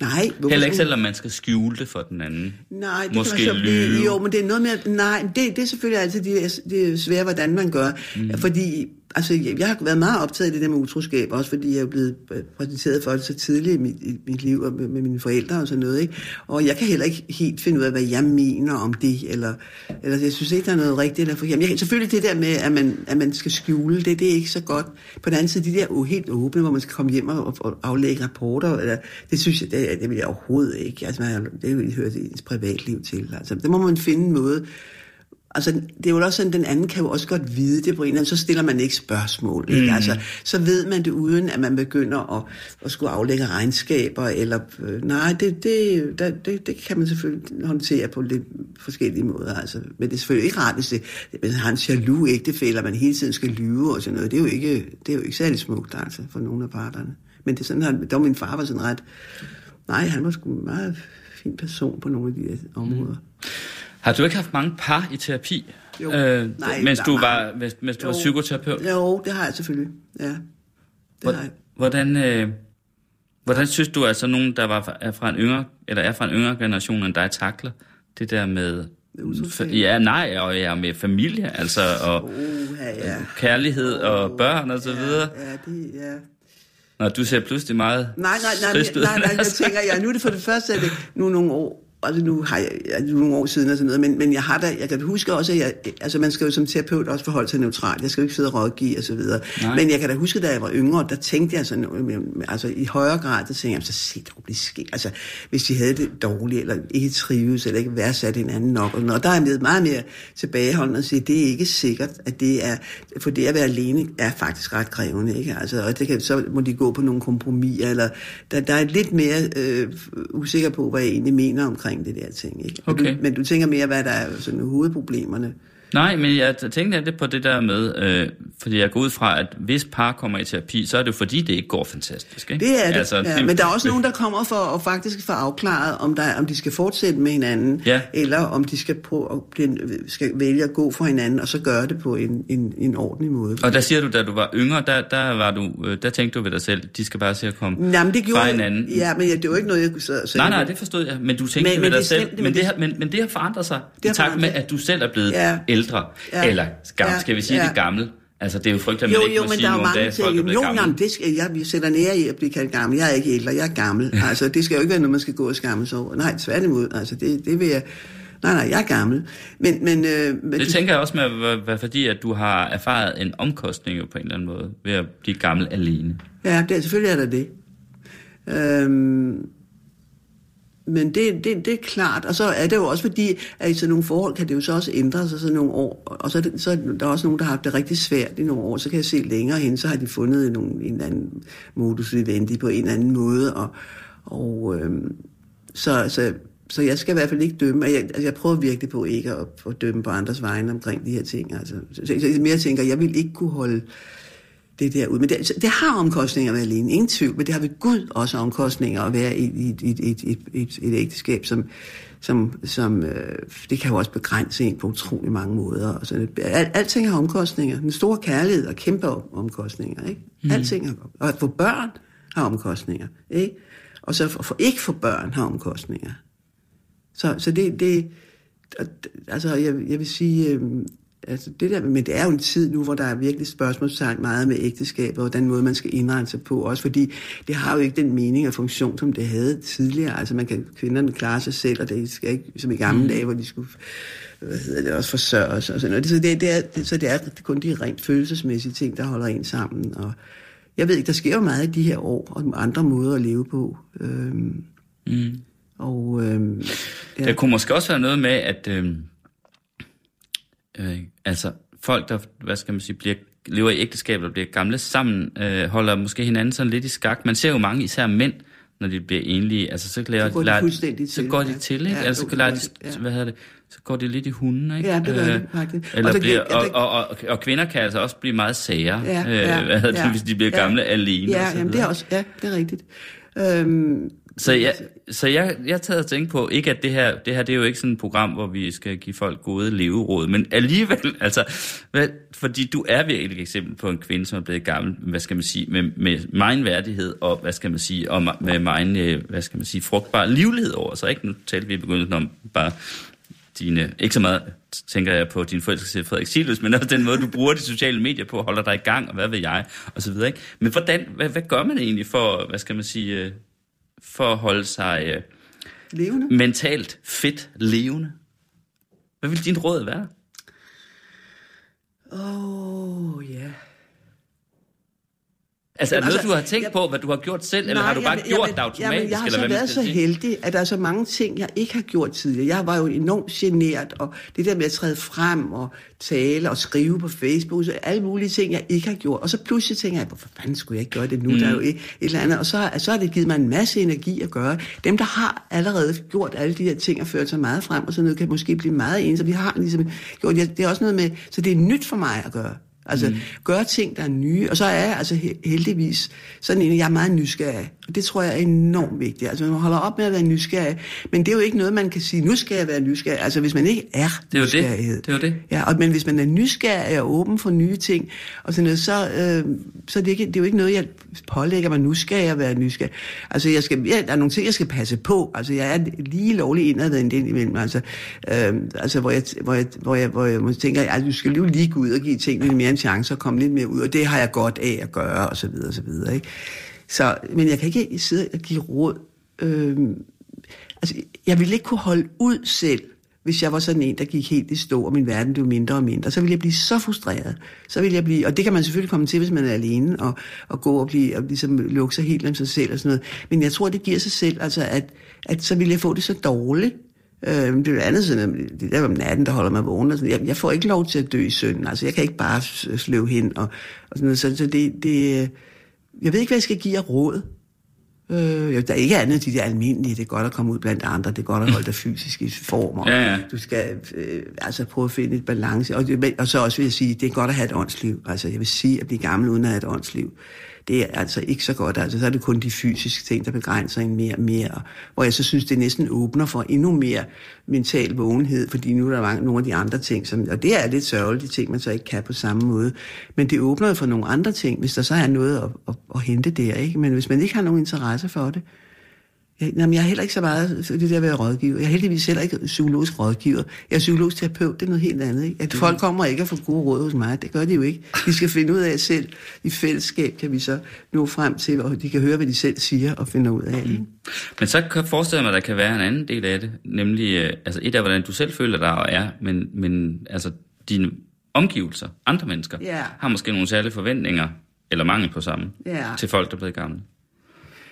Nej.
Heller ikke selvom man skal skjule det for den anden.
Nej, det
Måske
kan så blive. Jo, men det er noget med, at- nej, det, det er selvfølgelig altid det, det er svært, hvordan man gør. Mm. Fordi altså, jeg, jeg har været meget optaget af det der med utroskab, også fordi jeg er blevet øh, præsenteret for det så tidligt i mit, i mit liv og med, med mine forældre og sådan noget. Ikke? Og jeg kan heller ikke helt finde ud af, hvad jeg mener om det, eller, eller jeg synes ikke, der er noget rigtigt eller forkert. Jeg, selvfølgelig det der med, at man, at man skal skjule det, det er ikke så godt. På den anden side, de der helt åbne, hvor man skal komme hjem og, og aflægge rapporter, eller, det synes jeg, det, det vil jeg overhovedet ikke. Altså, man, det hører det i ens privatliv til. Altså, det må man finde en måde, Altså, det er jo også sådan, den anden kan jo også godt vide det på en eller anden, så stiller man ikke spørgsmål. Ikke? Mm. Altså, så ved man det uden, at man begynder at, at skulle aflægge regnskaber, eller øh, nej, det, det, det, det, det kan man selvfølgelig håndtere på lidt forskellige måder. Altså. Men det er selvfølgelig ikke rart, hvis, det, hvis han har en jaloux ægtefælde, og man hele tiden skal lyve og sådan noget. Det er jo ikke, det er jo ikke særlig smukt altså, for nogle af parterne. Men det er sådan, at der min far var sådan ret... Nej, han var sgu en meget fin person på nogle af de områder. Mm.
Har du ikke haft mange par i terapi,
jo.
Øh, Nej, mens, du var, mens, mens du jo. var psykoterapeut?
Jo, det har jeg selvfølgelig. Ja, det
Hvor, har jeg. Hvordan, øh, hvordan synes du, at så nogen, der var, er fra en yngre, eller er fra en yngre generation end dig, takler det der med Ja, nej, og ja, med familie, altså, og uh, ja, ja. kærlighed og børn og så
ja,
videre.
Ja, det, ja.
Når du ser pludselig meget
Nej, nej, nej, nej, nej, nej jeg tænker, ja, nu er det for det første, at det nu nogle år, altså nu har jeg, ja, nogle år siden og sådan noget, men, men jeg har da, jeg kan huske også, at jeg, altså man skal jo som terapeut også forholde sig neutralt, jeg skal jo ikke sidde og rådgive og så videre, Nej. men jeg kan da huske, da jeg var yngre, der tænkte jeg sådan, altså i højere grad, der tænkte jeg, så se dog blive skilt, altså hvis de havde det dårligt, eller ikke trives, eller ikke værdsat anden nok, og noget, der er jeg meget mere tilbageholdende og sige, det er ikke sikkert, at det er, for det at være alene er faktisk ret krævende, ikke? Altså, og det kan, så må de gå på nogle kompromiser, eller der, der er lidt mere øh, usikker på, hvad jeg egentlig mener omkring omkring det der ting. Ikke? Okay. Men, du, men du tænker mere, hvad der er sådan hovedproblemerne.
Nej, men jeg tænkte lidt på det der med, øh, fordi jeg går ud fra, at hvis par kommer i terapi, så er det jo fordi, det ikke går fantastisk. Ikke?
Det er det, altså, ja. det men der er også nogen, der kommer for at faktisk få afklaret, om, der, om de skal fortsætte med hinanden, ja. eller om de skal, blive, skal vælge at gå for hinanden, og så gøre det på en, en, en ordentlig måde.
Og der siger du, da du var yngre, der, der, var du, øh, der tænkte du ved dig selv, de skal bare se at komme Jamen, det gjorde, fra hinanden.
Ja, men det var ikke noget, jeg kunne så,
Nej, nej, det forstod jeg, men du tænkte men, ved dig selv, men, det, har, men, men det har forandret sig, i takt med, at du selv er blevet ja ældre, ja. eller gammel, ja. skal vi sige ja. det gammel? Altså, det er jo frygteligt, at man jo, ikke jo, må men sige der er mange dage, folk er
Jo, jamen, det skal, jeg sætter nær i at blive kaldt gammel. Jeg er ikke ældre, jeg er gammel. Ja. Altså, det skal jo ikke være noget, man skal gå og skamme sig over. Nej, tværtimod. Altså, det, det vil jeg... Nej, nej, jeg er gammel. Men, men, øh, men
det du... tænker jeg også med være fordi, at du har erfaret en omkostning jo på en eller anden måde, ved at blive gammel alene.
Ja, det, selvfølgelig er der det. Øhm, men det, det, det er klart, og så er det jo også fordi, at i sådan nogle forhold kan det jo så også ændre sig sådan nogle år, og så er, det, så er der også nogen, der har haft det rigtig svært i nogle år, så kan jeg se længere hen, så har de fundet nogle, en eller anden modus vivendi på en eller anden måde, og, og øhm, så, så, så jeg skal i hvert fald ikke dømme, jeg, altså jeg prøver virkelig på ikke at, at dømme på andres vegne omkring de her ting, altså, så, så, så mere tænker, jeg vil ikke kunne holde det der ud. Men det, det har omkostninger at være alene, ingen tvivl, men det har ved Gud også omkostninger at være i, i, i, i, i et, et ægteskab, som, som, som øh, det kan jo også begrænse en på utrolig mange måder. Og sådan, al, alting har omkostninger. Den store kærlighed har kæmpe omkostninger. Ikke? Mm. Alting har, og at få børn har omkostninger. Ikke? Og så for, for ikke få børn har omkostninger. Så, så det, det altså jeg, jeg vil sige, øh, Altså det der, men det er jo en tid nu, hvor der er virkelig spørgsmålstegn meget med ægteskabet, og den måde, man skal indrette sig på. Også fordi det har jo ikke den mening og funktion, som det havde tidligere. Altså man kan kvinderne klare sig selv, og det skal ikke som i gamle mm. dage, hvor de skulle hvad hedder det, også forsørge sig og sådan noget. Så det, det er, det, så det er kun de rent følelsesmæssige ting, der holder en sammen. Og jeg ved ikke, der sker jo meget i de her år, og andre måder at leve på. Øhm, mm. Og, øhm,
ja. Der kunne måske også være noget med, at... Øhm Øh, altså folk, der, hvad skal man sige, bliver, lever i ægteskab og bliver gamle sammen, øh, holder måske hinanden sådan lidt i skak. Man ser jo mange, især mænd, når de bliver enlige, altså så, lærer,
så går de
lærer,
fuldstændig
så går de til, ikke? Ja, altså, så, lærer de, ja. hvad hedder det, så går de lidt i hunden, ikke?
Ja, det gør øh, faktisk.
Eller og, bliver, og, og, og, og, kvinder kan altså også blive meget sager, ja, ja, øh, hvad hedder ja, det, hvis de bliver gamle ja, alene.
Ja, jamen, det er også, ja, det er rigtigt. Øhm,
så jeg, så jeg, jeg tager og tænke på, ikke at det her, det her det er jo ikke sådan et program, hvor vi skal give folk gode leveråd, men alligevel, altså, hvad, fordi du er virkelig et eksempel på en kvinde, som er blevet gammel, hvad skal man sige, med, med meget værdighed, og hvad skal man sige, og med meget, øh, hvad skal man sige, frugtbar livlighed over sig, ikke? Nu talte vi i begyndelsen om bare dine, ikke så meget tænker jeg på din forelskelse Frederik Silus, men også den måde, du bruger de sociale medier på, holder dig i gang, og hvad ved jeg, og så videre. Ikke? Men hvordan, hvad, hvad gør man egentlig for, hvad skal man sige, øh, for at holde sig øh,
Levende?
mentalt fedt levende? Hvad vil din råd være?
Åh, oh, ja.
Altså, er det
Jamen,
noget,
altså,
du har tænkt
jeg-
på, hvad du har gjort selv, eller har du bare
jamen,
gjort
jamen,
det automatisk?
Jamen, jeg har
eller
så været så heldig, at der er så mange ting, jeg ikke har gjort tidligere. Jeg var jo enormt genert, og det der med at træde frem og tale og skrive på Facebook, så alle mulige ting, jeg ikke har gjort. Og så pludselig tænker jeg, hvorfor fanden skulle jeg ikke gøre det nu? Mm. Der er jo et, et eller andet. Og så, så har det givet mig en masse energi at gøre. Dem, der har allerede gjort alle de her ting og ført sig meget frem, og sådan noget, kan måske blive meget ens. Så vi har ligesom gjort, det er også noget med, så det er nyt for mig at gøre. Altså, mm. gøre ting, der er nye. Og så er jeg altså he- heldigvis sådan en, jeg er meget nysgerrig. Og det tror jeg er enormt vigtigt. Altså, man holder op med at være nysgerrig. Men det er jo ikke noget, man kan sige, nu skal jeg være nysgerrig. Altså, hvis man ikke er
Det er jo det.
nysgerrighed.
Det er det.
Ja, og, men hvis man er nysgerrig og åben for nye ting, og sådan noget, så, øh, så er det, ikke, det er jo ikke noget, jeg pålægger mig. Nu skal jeg være nysgerrig. Altså, jeg skal, ja, der er nogle ting, jeg skal passe på. Altså, jeg er lige lovlig indadvendt ind imellem. Altså, øh, altså hvor, jeg, hvor, jeg, hvor, jeg, hvor jeg måske tænker, at du skal jo lige gå ud og give tingene mere chance og komme lidt mere ud, og det har jeg godt af at gøre, og så videre, og så videre. Ikke? Så, men jeg kan ikke sidde og give råd. Øhm, altså, jeg ville ikke kunne holde ud selv, hvis jeg var sådan en, der gik helt i stå, og min verden blev mindre og mindre, så ville jeg blive så frustreret. Så ville jeg blive, og det kan man selvfølgelig komme til, hvis man er alene, og, og gå og, blive, og ligesom lukke sig helt om sig selv og sådan noget. Men jeg tror, det giver sig selv, altså at, at så ville jeg få det så dårligt. Øh, det er jo andet sådan, at det der om natten, der holder mig vågen. Og sådan. Jeg, jeg får ikke lov til at dø i søvn. Altså, jeg kan ikke bare sløve hen. Og, og sådan. Så, så det, det, jeg ved ikke, hvad jeg skal give jer råd. Øh, jo, der er ikke andet de der almindelige. Det er godt at komme ud blandt andre. Det er godt at holde dig fysisk i form. Og
Ja, ja.
Du skal øh, altså prøve at finde et balance. Og, det, og så også vil jeg sige, det er godt at have et åndsliv. Altså jeg vil sige, at blive gammel uden at have et åndsliv. Det er altså ikke så godt. Altså så er det kun de fysiske ting, der begrænser en mere og mere. Hvor jeg så synes, det næsten åbner for endnu mere mental vågenhed, fordi nu er der mange, nogle af de andre ting, som, og det er lidt sørgeligt, de ting, man så ikke kan på samme måde. Men det åbner for nogle andre ting, hvis der så er noget at, at, at hente der. Ikke? Men hvis man ikke har nogen interesse for det, jeg, jamen, jeg er heller ikke så meget for det der at være rådgiver. Jeg er heldigvis heller ikke psykologisk rådgiver. Jeg er psykologisk terapeut, det er noget helt andet. Ikke? At folk kommer ikke og får gode råd hos mig, det gør de jo ikke. De skal finde ud af selv. I fællesskab kan vi så nå frem til, og de kan høre, hvad de selv siger og finder ud af. Ikke?
Men så kan jeg forestille mig, at der kan være en anden del af det, nemlig, øh, altså et af, hvordan du selv føler dig og er, men, men altså dine omgivelser, andre mennesker,
Ja.
har måske nogle særlige forventninger, eller mangel på samme,
Ja.
til folk, der er blevet gamle.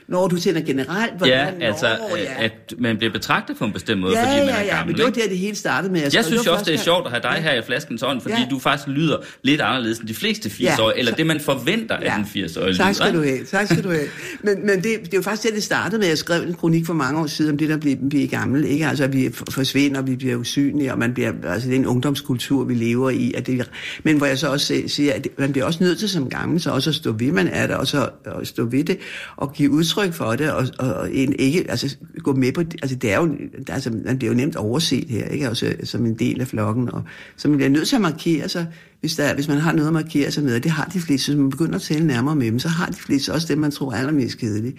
Når du tænder generelt,
Ja,
hvordan,
altså,
Nå,
øh, at man bliver betragtet på en bestemt måde,
ja,
fordi man
ja,
er
ja,
gammel.
men det var der, det hele startede med.
Jeg
og
synes jo også, det er sjovt at have dig
gang-
her i flaskens ånd, fordi
Ja.
du faktisk lyder lidt anderledes end de fleste 80-årige,
Ja.
eller det man forventer af den 80-årige
Tak
lyder,
skal du have. Tak skal du have. Men, men det, det er jo faktisk det, det startede med. Jeg skrev en kronik for mange år siden om det, der bliver, bliver gammel. Ikke? Altså, at vi forsvinder, vi bliver usynlige, og man bliver, altså, det er en ungdomskultur, vi lever i. At det, men hvor jeg så også siger, at man bliver også nødt til som gammel, så også at stå ved, man er der, og så og stå ved det, og give udtryk for det, og, og, og en, ikke altså, gå med på det. Altså, det er jo, altså, man bliver jo nemt overset her, ikke? Også, som en del af flokken. Og, så man bliver nødt til at markere sig, hvis, der, hvis man har noget at markere sig med, og det har de fleste, hvis man begynder at tale nærmere med dem, så har de fleste også det, man tror er allermest kedeligt.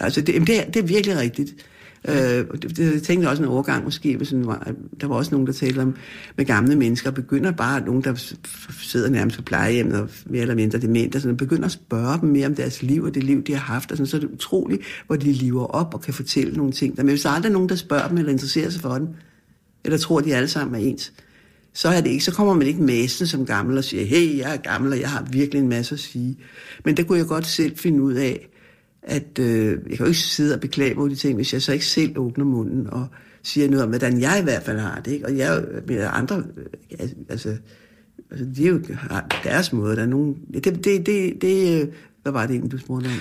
Altså, det, jamen, det, er, det er virkelig rigtigt. Øh, det, det, jeg tænkte også en overgang måske, hvis sådan var, der var også nogen, der talte om med gamle mennesker, og begynder bare nogen, der sidder nærmest på plejehjemmet og mere eller mindre demente, og sådan, og begynder at spørge dem mere om deres liv og det liv, de har haft, og sådan, så er det utroligt, hvor de lever op og kan fortælle nogle ting. Men hvis der aldrig er nogen, der spørger dem eller interesserer sig for dem, eller tror, de alle sammen er ens, så er det ikke, så kommer man ikke masende som gammel og siger, hey, jeg er gammel, og jeg har virkelig en masse at sige. Men der kunne jeg godt selv finde ud af, at øh, jeg kan jo ikke sidde og beklage mig over de ting, hvis jeg så ikke selv åbner munden og siger noget om, hvordan jeg i hvert fald har det. Ikke? Og jeg med andre, øh, altså, altså, de er jo har deres måde. Der er nogen, det, det, det, det, øh, hvad var det egentlig, du spurgte om?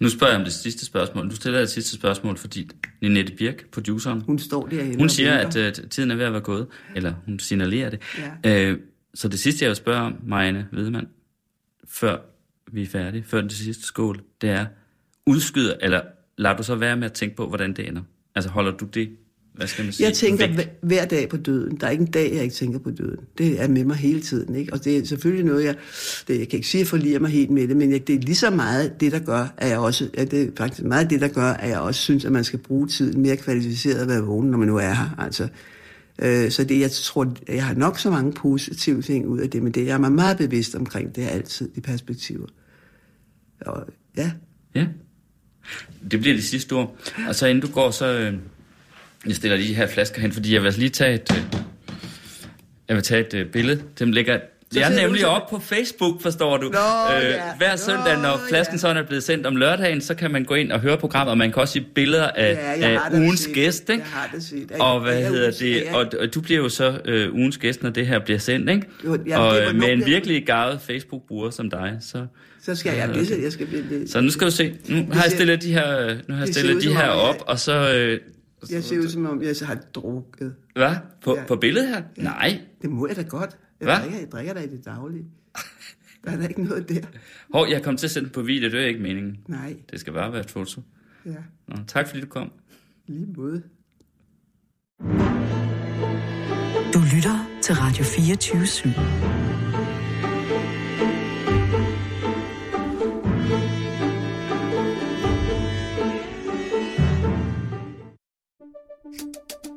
Nu spørger jeg om det sidste spørgsmål. Du stiller det sidste spørgsmål, fordi Ninette Birk, produceren,
Hun står derhjemme
hun siger, at uh, tiden er ved at være gået, eller hun signalerer det. Ja. Uh, så det sidste, jeg vil spørge om, Marianne Hvidemann, før vi er færdige, før den sidste skål, det er, udskyder, eller lader du så være med at tænke på, hvordan det ender? Altså holder du det, hvad skal man sige,
Jeg tænker
væk?
hver, dag på døden. Der er ikke en dag, jeg ikke tænker på døden. Det er med mig hele tiden. Ikke? Og det er selvfølgelig noget, jeg, det, jeg kan ikke sige, at jeg forliger mig helt med det, men jeg, det er lige så meget det, der gør, at jeg også, at det er faktisk meget det, der gør, at jeg også synes, at man skal bruge tiden mere kvalificeret at være vågen, når man nu er her. Altså, Øh, så det, jeg tror, jeg har nok så mange positive ting ud af det, men det jeg er mig meget bevidst omkring, det er altid de perspektiver. Og ja,
Ja. Det bliver det sidste ord. Og så inden du går, så... Øh, jeg stiller lige de her flasker hen, fordi jeg vil altså lige tage et... Øh, jeg vil tage et øh, billede. Dem ligger...
Så
Jeg er nemlig op på Facebook, forstår du.
Nå, ja.
Hver søndag, når
Nå,
flasken
ja.
sådan er blevet sendt om lørdagen, så kan man gå ind og høre programmet, og man kan også se billeder af,
Ja,
af ugens
set
gæst, ikke?
Jeg har det set. Jeg-
Og hvad
er
hedder det?
ja.
Og, og du bliver jo så øh, ugens gæst, når det her bliver sendt, ikke?
Jo, jamen,
og øh, med en virkelig gavet Facebook-bruger som dig, så...
Så skal jeg, det, jeg skal blive det.
Så nu skal du se. Nu har jeg stillet de her, nu har jeg stillet de her op, og så... Øh,
Jeg ser ud som om, jeg så har drukket.
hvad? På,
Ja.
på billedet her? Nej.
Det må jeg da godt. Jeg,
Hvad?
drikker, jeg drikker da i det daglige. Der er der ikke noget der.
Hov, jeg kom til at sende den på video, det er ikke meningen.
Nej,
Det skal bare være et foto.
ja,
Nå, tak fordi du kom.
lige måde.
Du lytter til Radio 24 /7.